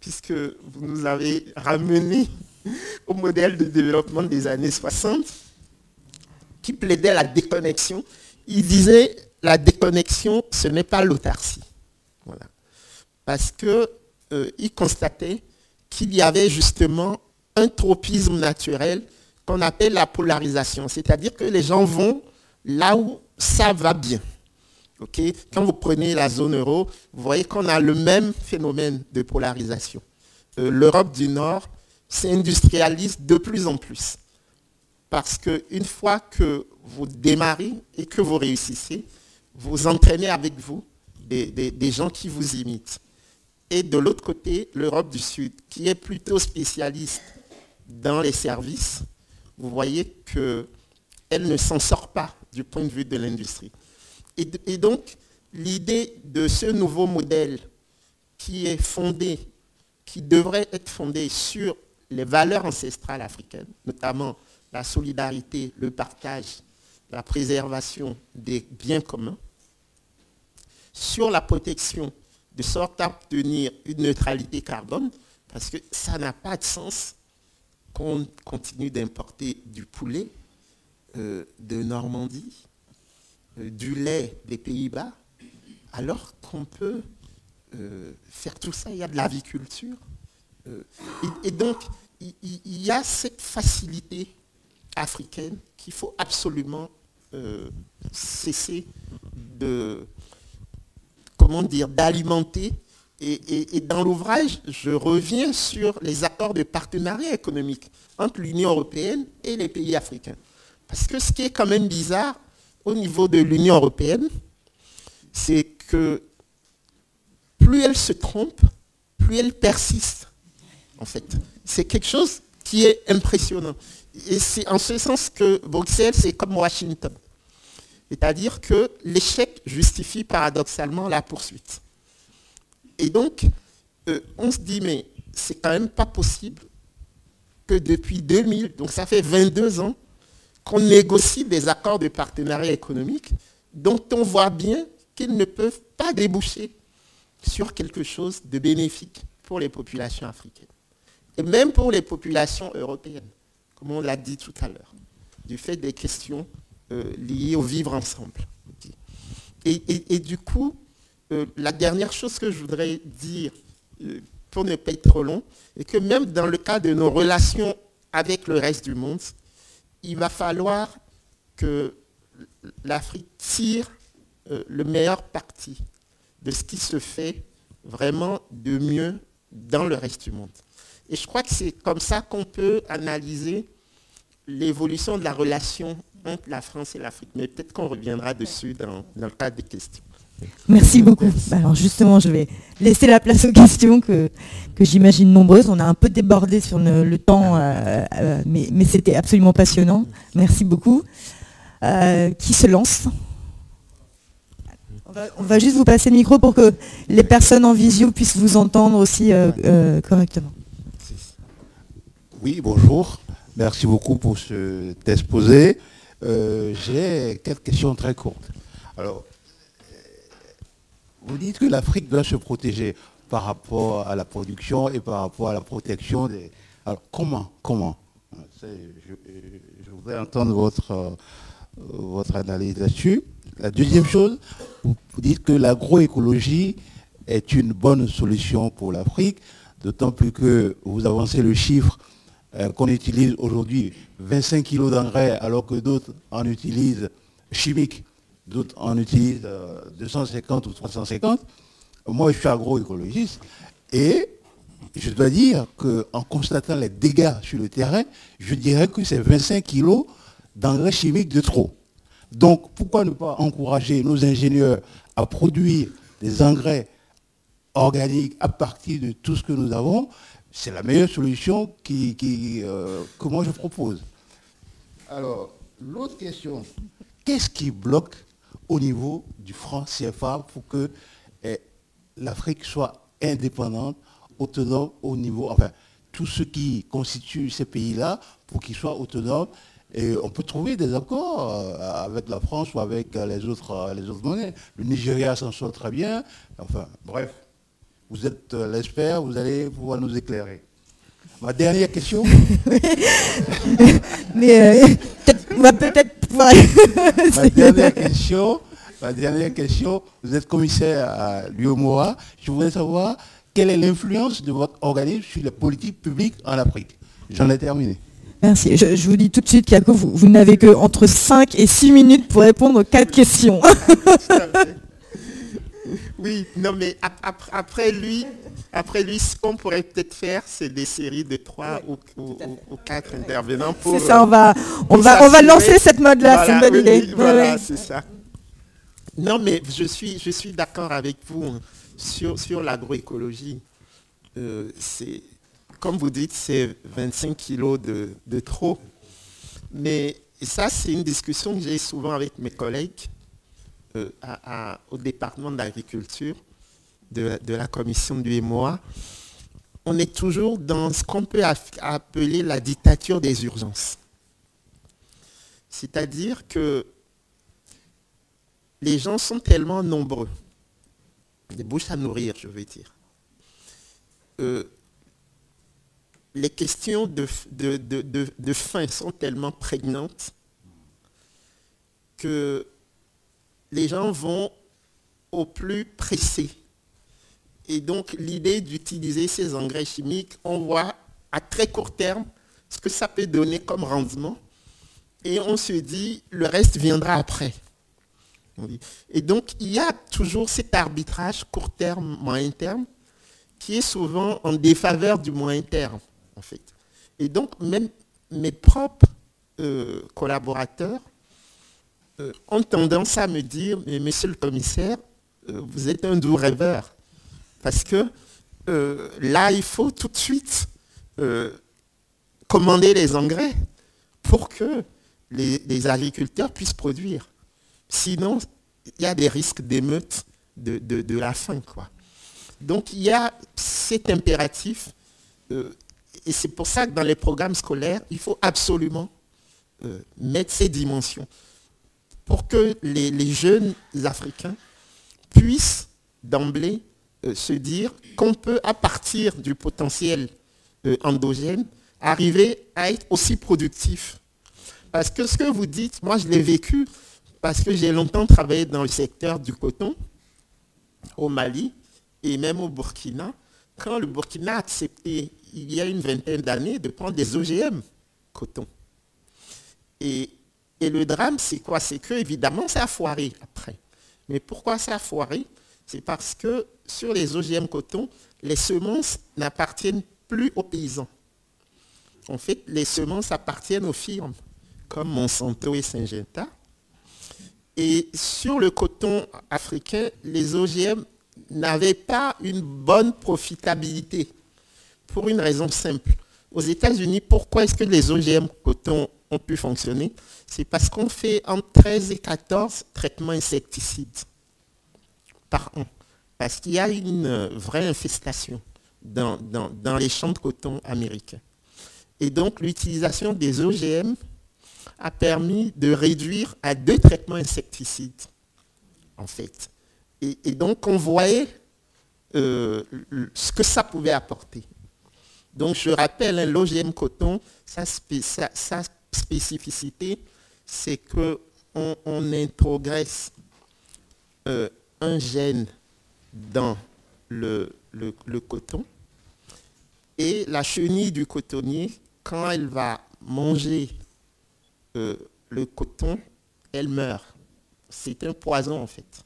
S3: puisque vous nous avez ramené [laughs] au modèle de développement des années 60, qui plaidait la déconnexion, il disait la déconnexion, ce n'est pas l'autarcie. Voilà. Parce qu'il euh, constatait qu'il y avait justement un tropisme naturel qu'on appelle la polarisation. C'est-à-dire que les gens vont là où ça va bien. Quand vous prenez la zone euro, vous voyez qu'on a le même phénomène de polarisation. Euh, L'Europe du Nord s'industrialise de plus en plus. Parce qu'une fois que vous démarrez et que vous réussissez, vous entraînez avec vous des, des gens qui vous imitent. Et de l'autre côté, l'Europe du Sud, qui est plutôt spécialiste dans les services, vous voyez qu'elle ne s'en sort pas du point de vue de l'industrie. Et, donc, l'idée de ce nouveau modèle qui est fondé, qui devrait être fondé sur les valeurs ancestrales africaines, notamment la solidarité, le partage, la préservation des biens communs, sur la protection, de sorte à obtenir une neutralité carbone, parce que ça n'a pas de sens qu'on continue d'importer du poulet euh, de Normandie, euh, du lait des Pays-Bas, alors qu'on peut euh, faire tout ça, il y a de l'aviculture. Et, donc, il, y a cette facilité africaine qu'il faut absolument cesser de, comment dire, d'alimenter. Et dans l'ouvrage, je reviens sur les accords de partenariat économique entre l'Union européenne et les pays africains. Parce que ce qui est quand même bizarre au niveau de l'Union européenne, c'est que plus elle se trompe, plus elle persiste, en fait. C'est quelque chose qui est impressionnant. Et c'est en ce sens que Bruxelles, c'est comme Washington. C'est-à-dire que l'échec justifie paradoxalement la poursuite. Et donc, euh, on se dit, mais c'est quand même pas possible que depuis 2000, donc ça fait 22 ans, qu'on négocie des accords de partenariat économique dont on voit bien qu'ils ne peuvent pas déboucher sur quelque chose de bénéfique pour les populations africaines. Et même pour les populations européennes, comme on l'a dit tout à l'heure, du fait des questions euh, liées au vivre ensemble. Et, du coup, euh, la dernière chose que je voudrais dire, euh, pour ne pas être trop long, est que même dans le cas de nos relations avec le reste du monde, il va falloir que l'Afrique tire le meilleur parti de ce qui se fait vraiment de mieux dans le reste du monde. Et je crois que c'est comme ça qu'on peut analyser l'évolution de la relation entre la France et l'Afrique. Mais peut-être qu'on reviendra dessus dans, le cadre des questions.
S2: Merci beaucoup. Bah, alors justement, je vais laisser la place aux questions que, que j'imagine nombreuses. On a un peu débordé sur le, temps, euh, euh, mais, mais c'était absolument passionnant. Merci beaucoup. Euh, qui se lance on va, juste vous passer le micro pour que les personnes en visio puissent vous entendre aussi correctement.
S4: Oui, bonjour. Merci beaucoup pour ce exposé. J'ai quelques questions très courtes. Alors, vous dites que l'Afrique doit se protéger par rapport à la production et par rapport à la protection des... Alors, comment Comment je, voudrais entendre votre, euh, votre analyse là-dessus. La deuxième chose, vous dites que l'agroécologie est une bonne solution pour l'Afrique, d'autant plus que vous avancez le chiffre euh, qu'on utilise aujourd'hui 25 kg d'engrais alors que d'autres en utilisent chimiques, d'autres en utilisent 250 euh, ou 350. Moi, je suis agroécologiste et je dois dire qu'en constatant les dégâts sur le terrain, je dirais que c'est 25 kg d'engrais chimiques de trop. Donc, pourquoi ne pas encourager nos ingénieurs à produire des engrais organiques à partir de tout ce que nous avons? C'est la meilleure solution qui, euh, que moi je propose. Alors, l'autre question, qu'est-ce qui bloque au niveau du franc CFA pour que eh, l'Afrique soit indépendante, autonome au niveau, enfin, tout ce qui constitue ces pays-là pour qu'ils soient autonomes. Et on peut trouver des accords euh, avec la France ou avec les autres, les autres monnaies. Le Nigeria s'en sort très bien. Enfin, bref. Vous êtes euh, l'expert, vous allez pouvoir nous éclairer. Ma dernière question. [laughs]
S2: Mais euh, peut-être [laughs]
S4: ma dernière [laughs] question. Ma dernière question. Vous êtes commissaire à l'UOMOA. Je voudrais savoir quelle est l'influence de votre organisme sur les politiques publiques en Afrique. J'en ai terminé.
S2: Merci. Je, vous dis tout de suite, Kako, vous, vous n'avez que entre 5 et 6 minutes pour répondre aux 4 questions. [laughs]
S3: Oui, non, mais après lui, après lui, ce qu'on pourrait peut-être faire, c'est des séries de trois ou, quatre intervenants
S2: pour. C'est ça, on va, on va, on va lancer cette mode-là, c'est une bonne idée.
S3: voilà, c'est ça. Non, mais je suis, je suis d'accord avec vous hein, sur, sur l'agroécologie. Euh, c'est, comme vous dites, c'est 25 kilos de, de trop. Mais ça, c'est une discussion que j'ai souvent avec mes collègues. Au département de l'agriculture de, la commission du MOA, on est toujours dans ce qu'on peut appeler la dictature des urgences. C'est-à-dire que les gens sont tellement nombreux, des bouches à nourrir, je veux dire. Les questions de, de, faim sont tellement prégnantes que les gens vont au plus pressé. Et donc l'idée d'utiliser ces engrais chimiques, on voit à très court terme ce que ça peut donner comme rendement. Et on se dit, le reste viendra après. Et donc il y a toujours cet arbitrage court terme, moyen terme, qui est souvent en défaveur du moyen terme, en fait. Et donc même mes propres euh, collaborateurs ont tendance à me dire, mais monsieur le commissaire, vous êtes un doux rêveur. Parce que là, il faut tout de suite commander les engrais pour que les, agriculteurs puissent produire. Sinon, il y a des risques d'émeute de, la faim. Quoi. Donc il y a cet impératif, euh, et c'est pour ça que dans les programmes scolaires, il faut absolument euh, mettre ces dimensions pour que les, jeunes Africains puissent d'emblée euh, se dire qu'on peut, à partir du potentiel endogène, arriver à être aussi productif. Parce que ce que vous dites, moi je l'ai vécu parce que j'ai longtemps travaillé dans le secteur du coton au Mali et même au Burkina. Quand le Burkina a accepté, il y a une vingtaine d'années, de prendre des OGM coton. Et, et le drame, c'est quoi? C'est que, évidemment, ça a foiré après. Mais pourquoi ça a foiré C'est parce que sur les OGM coton, les semences n'appartiennent plus aux paysans. En fait, les semences appartiennent aux firmes, comme Monsanto et Syngenta. Et sur le coton africain, les OGM n'avaient pas une bonne profitabilité, pour une raison simple. Aux États-Unis, pourquoi est-ce que les OGM coton pu fonctionner C'est parce qu'on fait entre 13 et 14 traitements insecticides par an. Parce qu'il y a une vraie infestation dans, les champs de coton américains. Et donc l'utilisation des OGM a permis de réduire à deux traitements insecticides, en fait. Et, donc on voyait euh, ce que ça pouvait apporter. Donc je rappelle, hein, l'OGM coton, sa, spécificité, c'est qu'on on introgresse euh, un gène dans le, coton et la chenille du cotonnier quand elle va manger euh, le coton, elle meurt. C'est un poison en fait.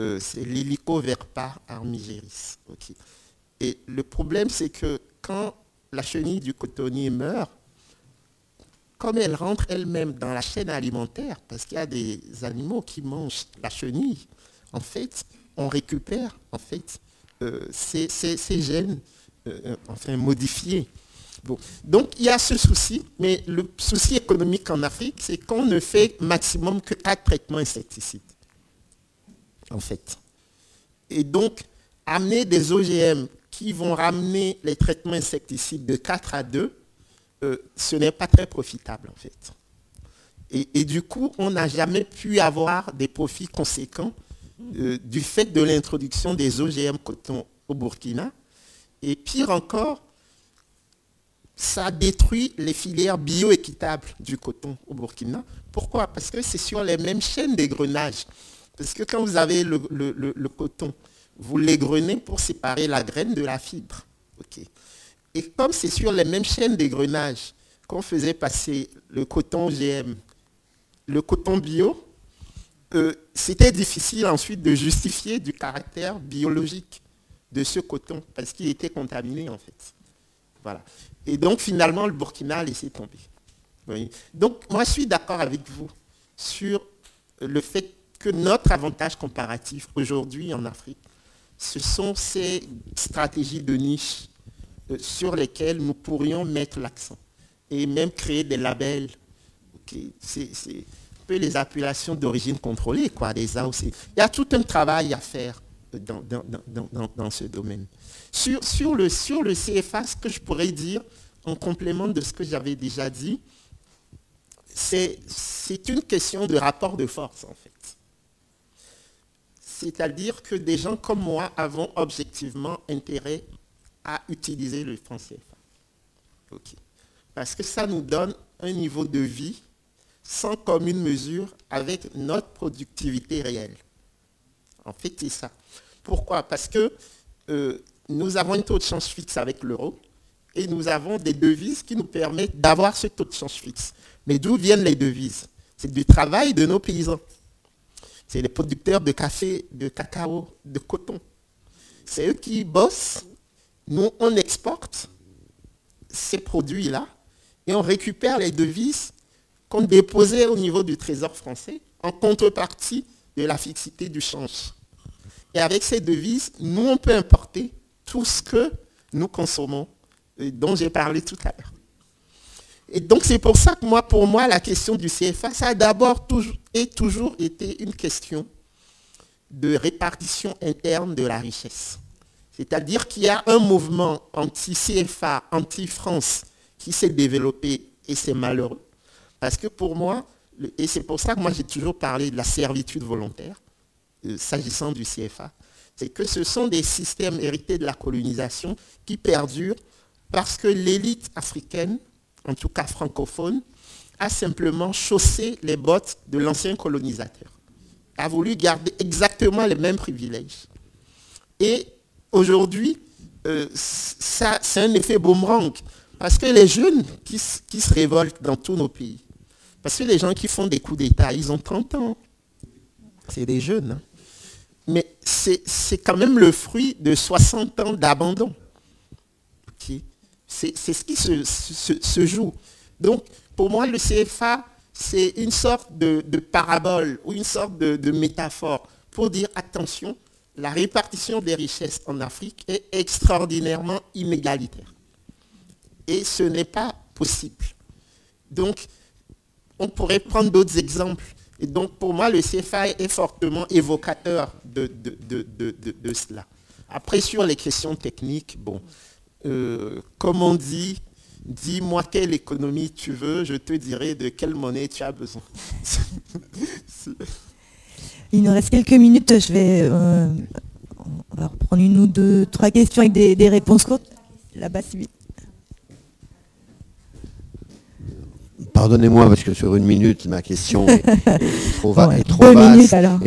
S3: Euh, c'est l'hélicoverpa armigeris. Et le problème, c'est que quand la chenille du cotonnier meurt, comme elle rentre elle-même dans la chaîne alimentaire, parce qu'il y a des animaux qui mangent la chenille, en fait, on récupère en fait euh, ces, gènes enfin modifiés donc il y a ce souci, mais le souci économique en Afrique, c'est qu'on ne fait maximum que 4 traitements insecticides. En fait. Et donc, amener des OGM qui vont ramener les traitements insecticides de 4 à 2, euh, ce n'est pas très profitable en fait. Et, du coup, on n'a jamais pu avoir des profits conséquents euh, du fait de l'introduction des OGM coton au Burkina. Et pire encore, ça détruit les filières bioéquitables du coton au Burkina. Pourquoi? Parce que c'est sur les mêmes chaînes d'égrenage. Parce que quand vous avez le, coton, vous l'égrenez pour séparer la graine de la fibre. Et comme c'est sur les mêmes chaînes d'égrenage qu'on faisait passer le coton GM, le coton bio, euh, c'était difficile ensuite de justifier du caractère biologique de ce coton parce qu'il était contaminé en fait. Voilà. Et donc, finalement, le Burkina a laissé tomber. Donc, moi, je suis d'accord avec vous sur le fait que notre avantage comparatif aujourd'hui en Afrique, ce sont ces stratégies de niche sur lesquelles nous pourrions mettre l'accent et même créer des labels. C'est un peu les appellations d'origine contrôlée, quoi, des AOC. Il y a tout un travail à faire dans, ce domaine. Sur, sur, le, sur le CFA, ce que je pourrais dire, en complément de ce que j'avais déjà dit, c'est une question de rapport de force, en fait. C'est-à-dire que des gens comme moi avons objectivement intérêt à utiliser le franc CFA. Parce que ça nous donne un niveau de vie sans commune mesure avec notre productivité réelle. En fait, c'est ça. Pourquoi? Parce que euh, nous avons un taux de change fixe avec l'euro et nous avons des devises qui nous permettent d'avoir ce taux de change fixe. Mais d'où viennent les devises? C'est du travail de nos paysans. C'est les producteurs de café, de cacao, de coton. C'est eux qui bossent. Nous, on exporte ces produits-là et on récupère les devises qu'on déposait au niveau du Trésor français en contrepartie de la fixité du change. Et avec ces devises, nous, on peut importer tout ce que nous consommons, dont j'ai parlé tout à l'heure. Et donc c'est pour ça que moi, pour moi, la question du CFA, ça a d'abord toujours été une question de répartition interne de la richesse. C'est-à-dire qu'il y a un mouvement anti-CFA, anti-France qui s'est développé et c'est malheureux. Parce que pour moi, et c'est pour ça que moi j'ai toujours parlé de la servitude volontaire, euh, s'agissant du CFA, c'est que ce sont des systèmes hérités de la colonisation qui perdurent parce que l'élite africaine, en tout cas francophone, a simplement chaussé les bottes de l'ancien colonisateur, a voulu garder exactement les mêmes privilèges. Aujourd'hui, euh, c'est un effet boomerang, parce que les jeunes qui, qui se révoltent dans tous nos pays, parce que les gens qui font des coups d'État, ils ont 30 ans. C'est des jeunes. Hein. Mais c'est quand même le fruit de 60 ans d'abandon. C'est ce qui se, joue. Donc, pour moi, le CFA, c'est une sorte de, parabole ou une sorte de, métaphore pour dire, attention, la répartition des richesses en Afrique est extraordinairement inégalitaire. Et ce n'est pas possible. Donc, on pourrait prendre d'autres exemples. Et donc, pour moi, le CFA est fortement évocateur de, cela. Après, sur les questions techniques, bon, euh, comme on dit, dis-moi quelle économie tu veux, je te dirai de quelle monnaie tu as besoin. [laughs]
S2: Il nous reste quelques minutes, je vais euh, reprendre une ou deux, trois questions avec des, réponses courtes.
S5: Pardonnez-moi parce que sur une minute, ma question est,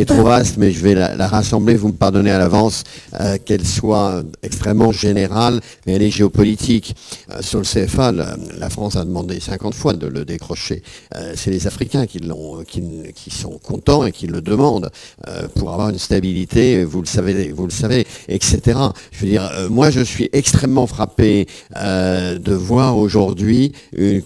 S5: trop, vaste, mais je vais la, rassembler, vous me pardonnez à l'avance, euh, qu'elle soit extrêmement générale, mais elle est géopolitique. Euh, sur le CFA, la, France a demandé 50 fois de le décrocher. Euh, c'est les Africains qui, l'ont, qui, sont contents et qui le demandent pour avoir une stabilité, vous le savez, vous le savez, etc. Je veux dire, moi je suis extrêmement frappé de voir aujourd'hui,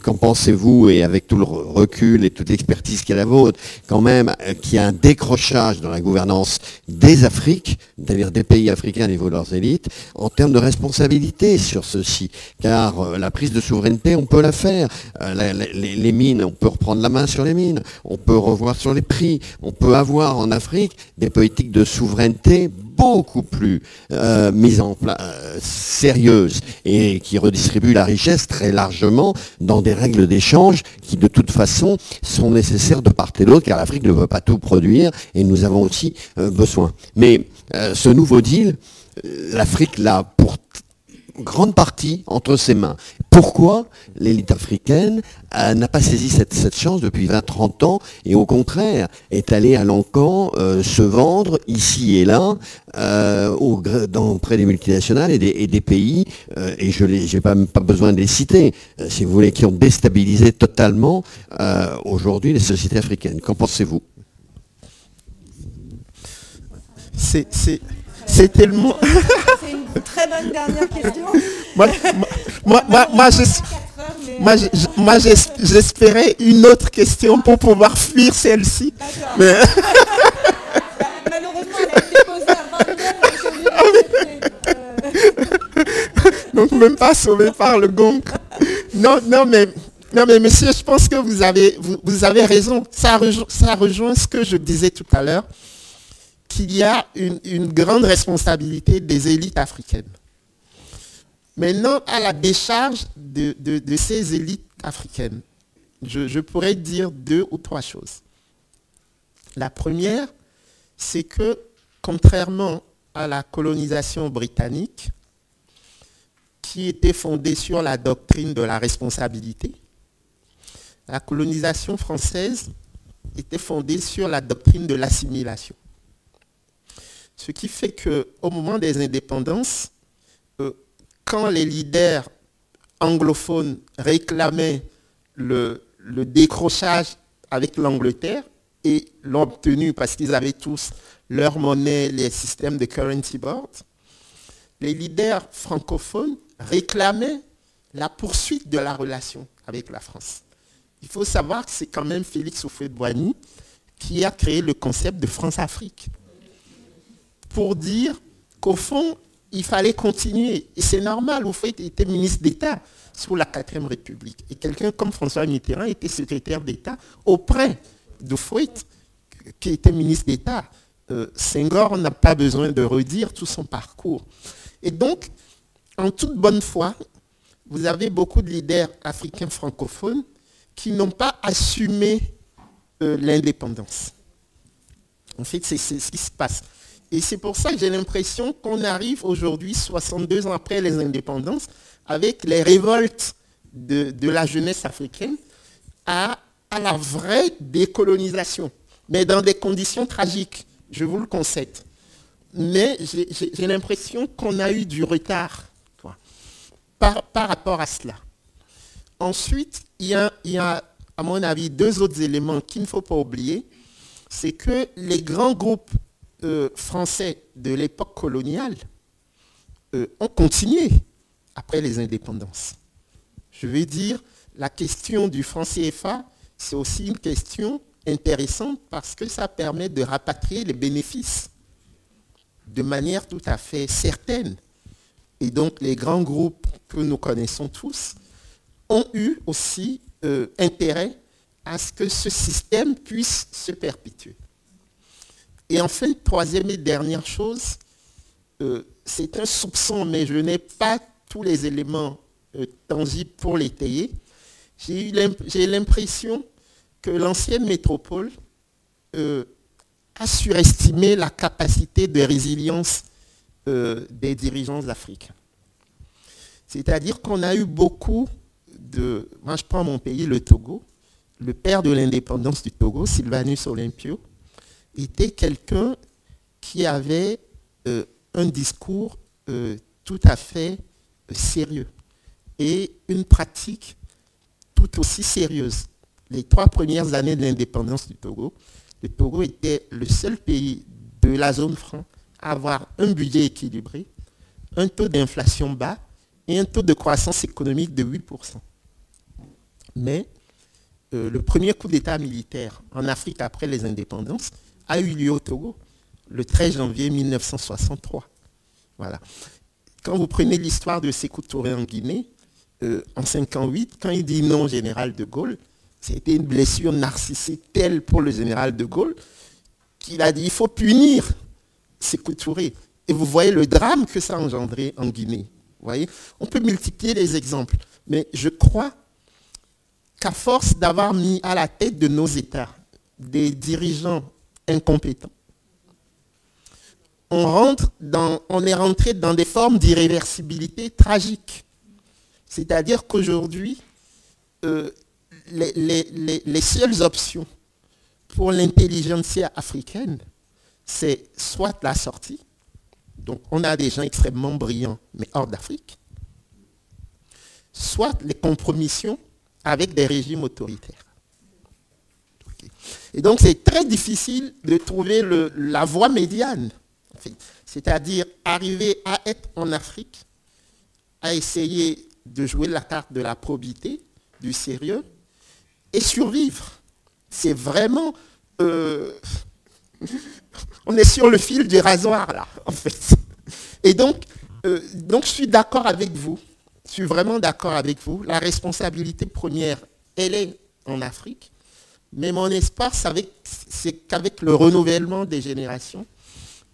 S5: qu'en pensez-vous et avec avec tout le recul et toute l'expertise qui est la vôtre, quand même, euh, qu'il y a un décrochage dans la gouvernance des Afriques, c'est-à-dire des pays africains au niveau de leurs élites, en termes de responsabilité sur ceci. Car euh, la prise de souveraineté, on peut la faire. Euh, les, mines, on peut reprendre la main sur les mines, on peut revoir sur les prix, on peut avoir en Afrique des politiques de souveraineté beaucoup plus euh, mise en place, euh, sérieuse et qui redistribue la richesse très largement dans des règles d'échange qui de toute façon sont nécessaires de part et d'autre car l'Afrique ne veut pas tout produire et nous avons aussi euh, besoin. Mais ce nouveau deal, l'Afrique l'a pour grande partie entre ses mains. Pourquoi l'élite africaine euh, n'a pas saisi cette, chance depuis 20-30 ans et au contraire est allée à l'encan euh, se vendre ici et là euh, dans, près des multinationales et des, pays, et je n'ai pas, pas besoin de les citer, si vous voulez, qui ont déstabilisé totalement aujourd'hui les sociétés africaines. Qu'en pensez-vous?
S3: C'est tellement...
S2: très bonne dernière question.
S3: moi, j'espérais une autre question pour pouvoir fuir celle-ci. Mais... [laughs] Malheureusement, elle a été posée à Donc même pas sauvé par le gong. Non, non, mais non, mais monsieur, je pense que vous avez, vous, avez raison. Ça ça rejoint ce que je disais tout à l'heure qu'il y a une, grande responsabilité des élites africaines. Maintenant, à la décharge de, ces élites africaines, je, pourrais dire deux ou trois choses. La première, c'est que, contrairement à la colonisation britannique, qui était fondée sur la doctrine de la responsabilité, la colonisation française était fondée sur la doctrine de l'assimilation. Ce qui fait qu'au moment des indépendances, euh, quand les leaders anglophones réclamaient le, décrochage avec l'Angleterre, et l'ont obtenu parce qu'ils avaient tous leur monnaie, les systèmes de currency board, les leaders francophones réclamaient la poursuite de la relation avec la France. Il faut savoir que c'est quand même Félix Houphouët-Boigny qui a créé le concept de France-Afrique. Pour dire qu'au fond, il fallait continuer. Et c'est normal, vous faites était ministre d'État sous la 4 République. Et quelqu'un comme François Mitterrand était secrétaire d'État auprès de Fouet, qui était ministre d'État. Euh, Senghor n'a pas besoin de redire tout son parcours. Et donc, en toute bonne foi, vous avez beaucoup de leaders africains francophones qui n'ont pas assumé euh, l'indépendance. En fait, c'est ce qui se passe. Et c'est pour ça que j'ai l'impression qu'on arrive aujourd'hui, 62 ans après les indépendances, avec les révoltes de, la jeunesse africaine, à, la vraie décolonisation, mais dans des conditions tragiques, je vous le concède. Mais j'ai l'impression qu'on a eu du retard par, par, rapport à cela. Ensuite, il y, a, il y a, à mon avis, deux autres éléments qu'il ne faut pas oublier. C'est que les grands groupes euh, français de l'époque coloniale euh, ont continué après les indépendances. Je veux dire, la question du franc CFA, c'est aussi une question intéressante parce que ça permet de rapatrier les bénéfices de manière tout à fait certaine. Et donc les grands groupes que nous connaissons tous ont eu aussi euh, intérêt à ce que ce système puisse se perpétuer. Et enfin, troisième et dernière chose, euh, c'est un soupçon, mais je n'ai pas tous les éléments euh, tangibles pour l'étayer. J'ai l'impression que l'ancienne métropole euh, a surestimé la capacité de résilience des dirigeants africains. C'est-à-dire qu'on a eu beaucoup de... Moi, je prends mon pays, le Togo. Le père de l'indépendance du Togo, Sylvanus Olympio, était quelqu'un qui avait euh, un discours euh, tout à fait euh, sérieux et une pratique tout aussi sérieuse. Les trois premières années de l'indépendance du Togo, le Togo était le seul pays de la zone franc à avoir un budget équilibré, un taux d'inflation bas et un taux de croissance économique de 8%. Mais le premier coup d'État militaire en Afrique après les indépendances a eu lieu au Togo le 13 janvier 1963. Voilà. Quand vous prenez l'histoire de Sékou Touré en Guinée, euh, en 58, quand il dit non général de Gaulle, c'était une blessure narcissique telle pour le général de Gaulle qu'il a dit il faut punir Sékou Touré. Et vous voyez le drame que ça a engendré en Guinée. On peut multiplier les exemples, mais je crois qu'à force d'avoir mis à la tête de nos États des dirigeants incompétents. On, est rentré dans des formes d'irréversibilité tragiques. C'est-à-dire qu'aujourd'hui, euh, les, seules options pour l'intelligentsia africaine, c'est soit la sortie, donc on a des gens extrêmement brillants, mais hors d'Afrique, soit les compromissions avec des régimes autoritaires. Et donc c'est très difficile de trouver la voie médiane, c'est-à-dire arriver à être en Afrique, à essayer de jouer la carte de la probité, du sérieux, et survivre. C'est vraiment... Euh, [laughs] on est sur le fil du rasoir là, en fait. Et donc, euh, donc je suis d'accord avec vous. Je suis vraiment d'accord avec vous. La responsabilité première, elle est en Afrique. Mais mon espoir, c'est qu'avec le renouvellement des générations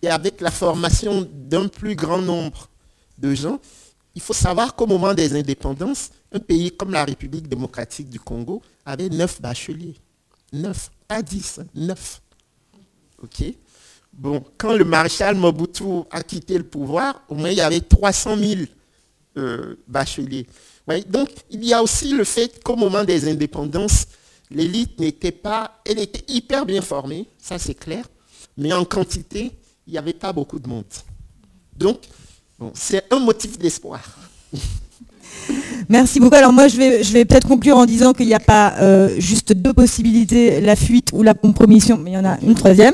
S3: et avec la formation d'un plus grand nombre de gens, il faut savoir qu'au moment des indépendances, un pays comme la République démocratique du Congo avait neuf bacheliers. Neuf, pas dix, neuf. OK? Bon, quand le maréchal Mobutu a quitté le pouvoir, au moins il y avait 300 000 euh, bacheliers. donc il y a aussi le fait qu'au moment des indépendances, l'élite n'était pas, elle était hyper bien formée, ça c'est clair, mais en quantité, il n'y avait pas beaucoup de monde. Donc, c'est un motif d'espoir. [laughs]
S2: Merci beaucoup. Alors moi, je vais, je vais peut-être conclure en disant qu'il n'y a pas euh, juste deux possibilités, la fuite ou la compromission, mais il y en a une troisième,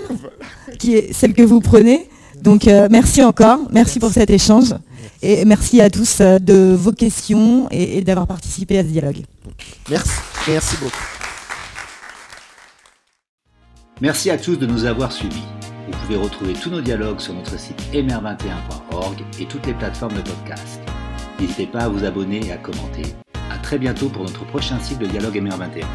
S2: qui est celle que vous prenez. Donc euh, merci encore, merci pour cet échange, et merci à tous euh, de vos questions et d'avoir participé à ce dialogue.
S3: Merci, merci beaucoup.
S1: Merci à tous de nous avoir suivis. Vous pouvez retrouver tous nos dialogues sur notre site mr21.org et toutes les plateformes de podcast. N'hésitez pas à vous abonner et à commenter. A très bientôt pour notre prochain cycle de dialogue MR21.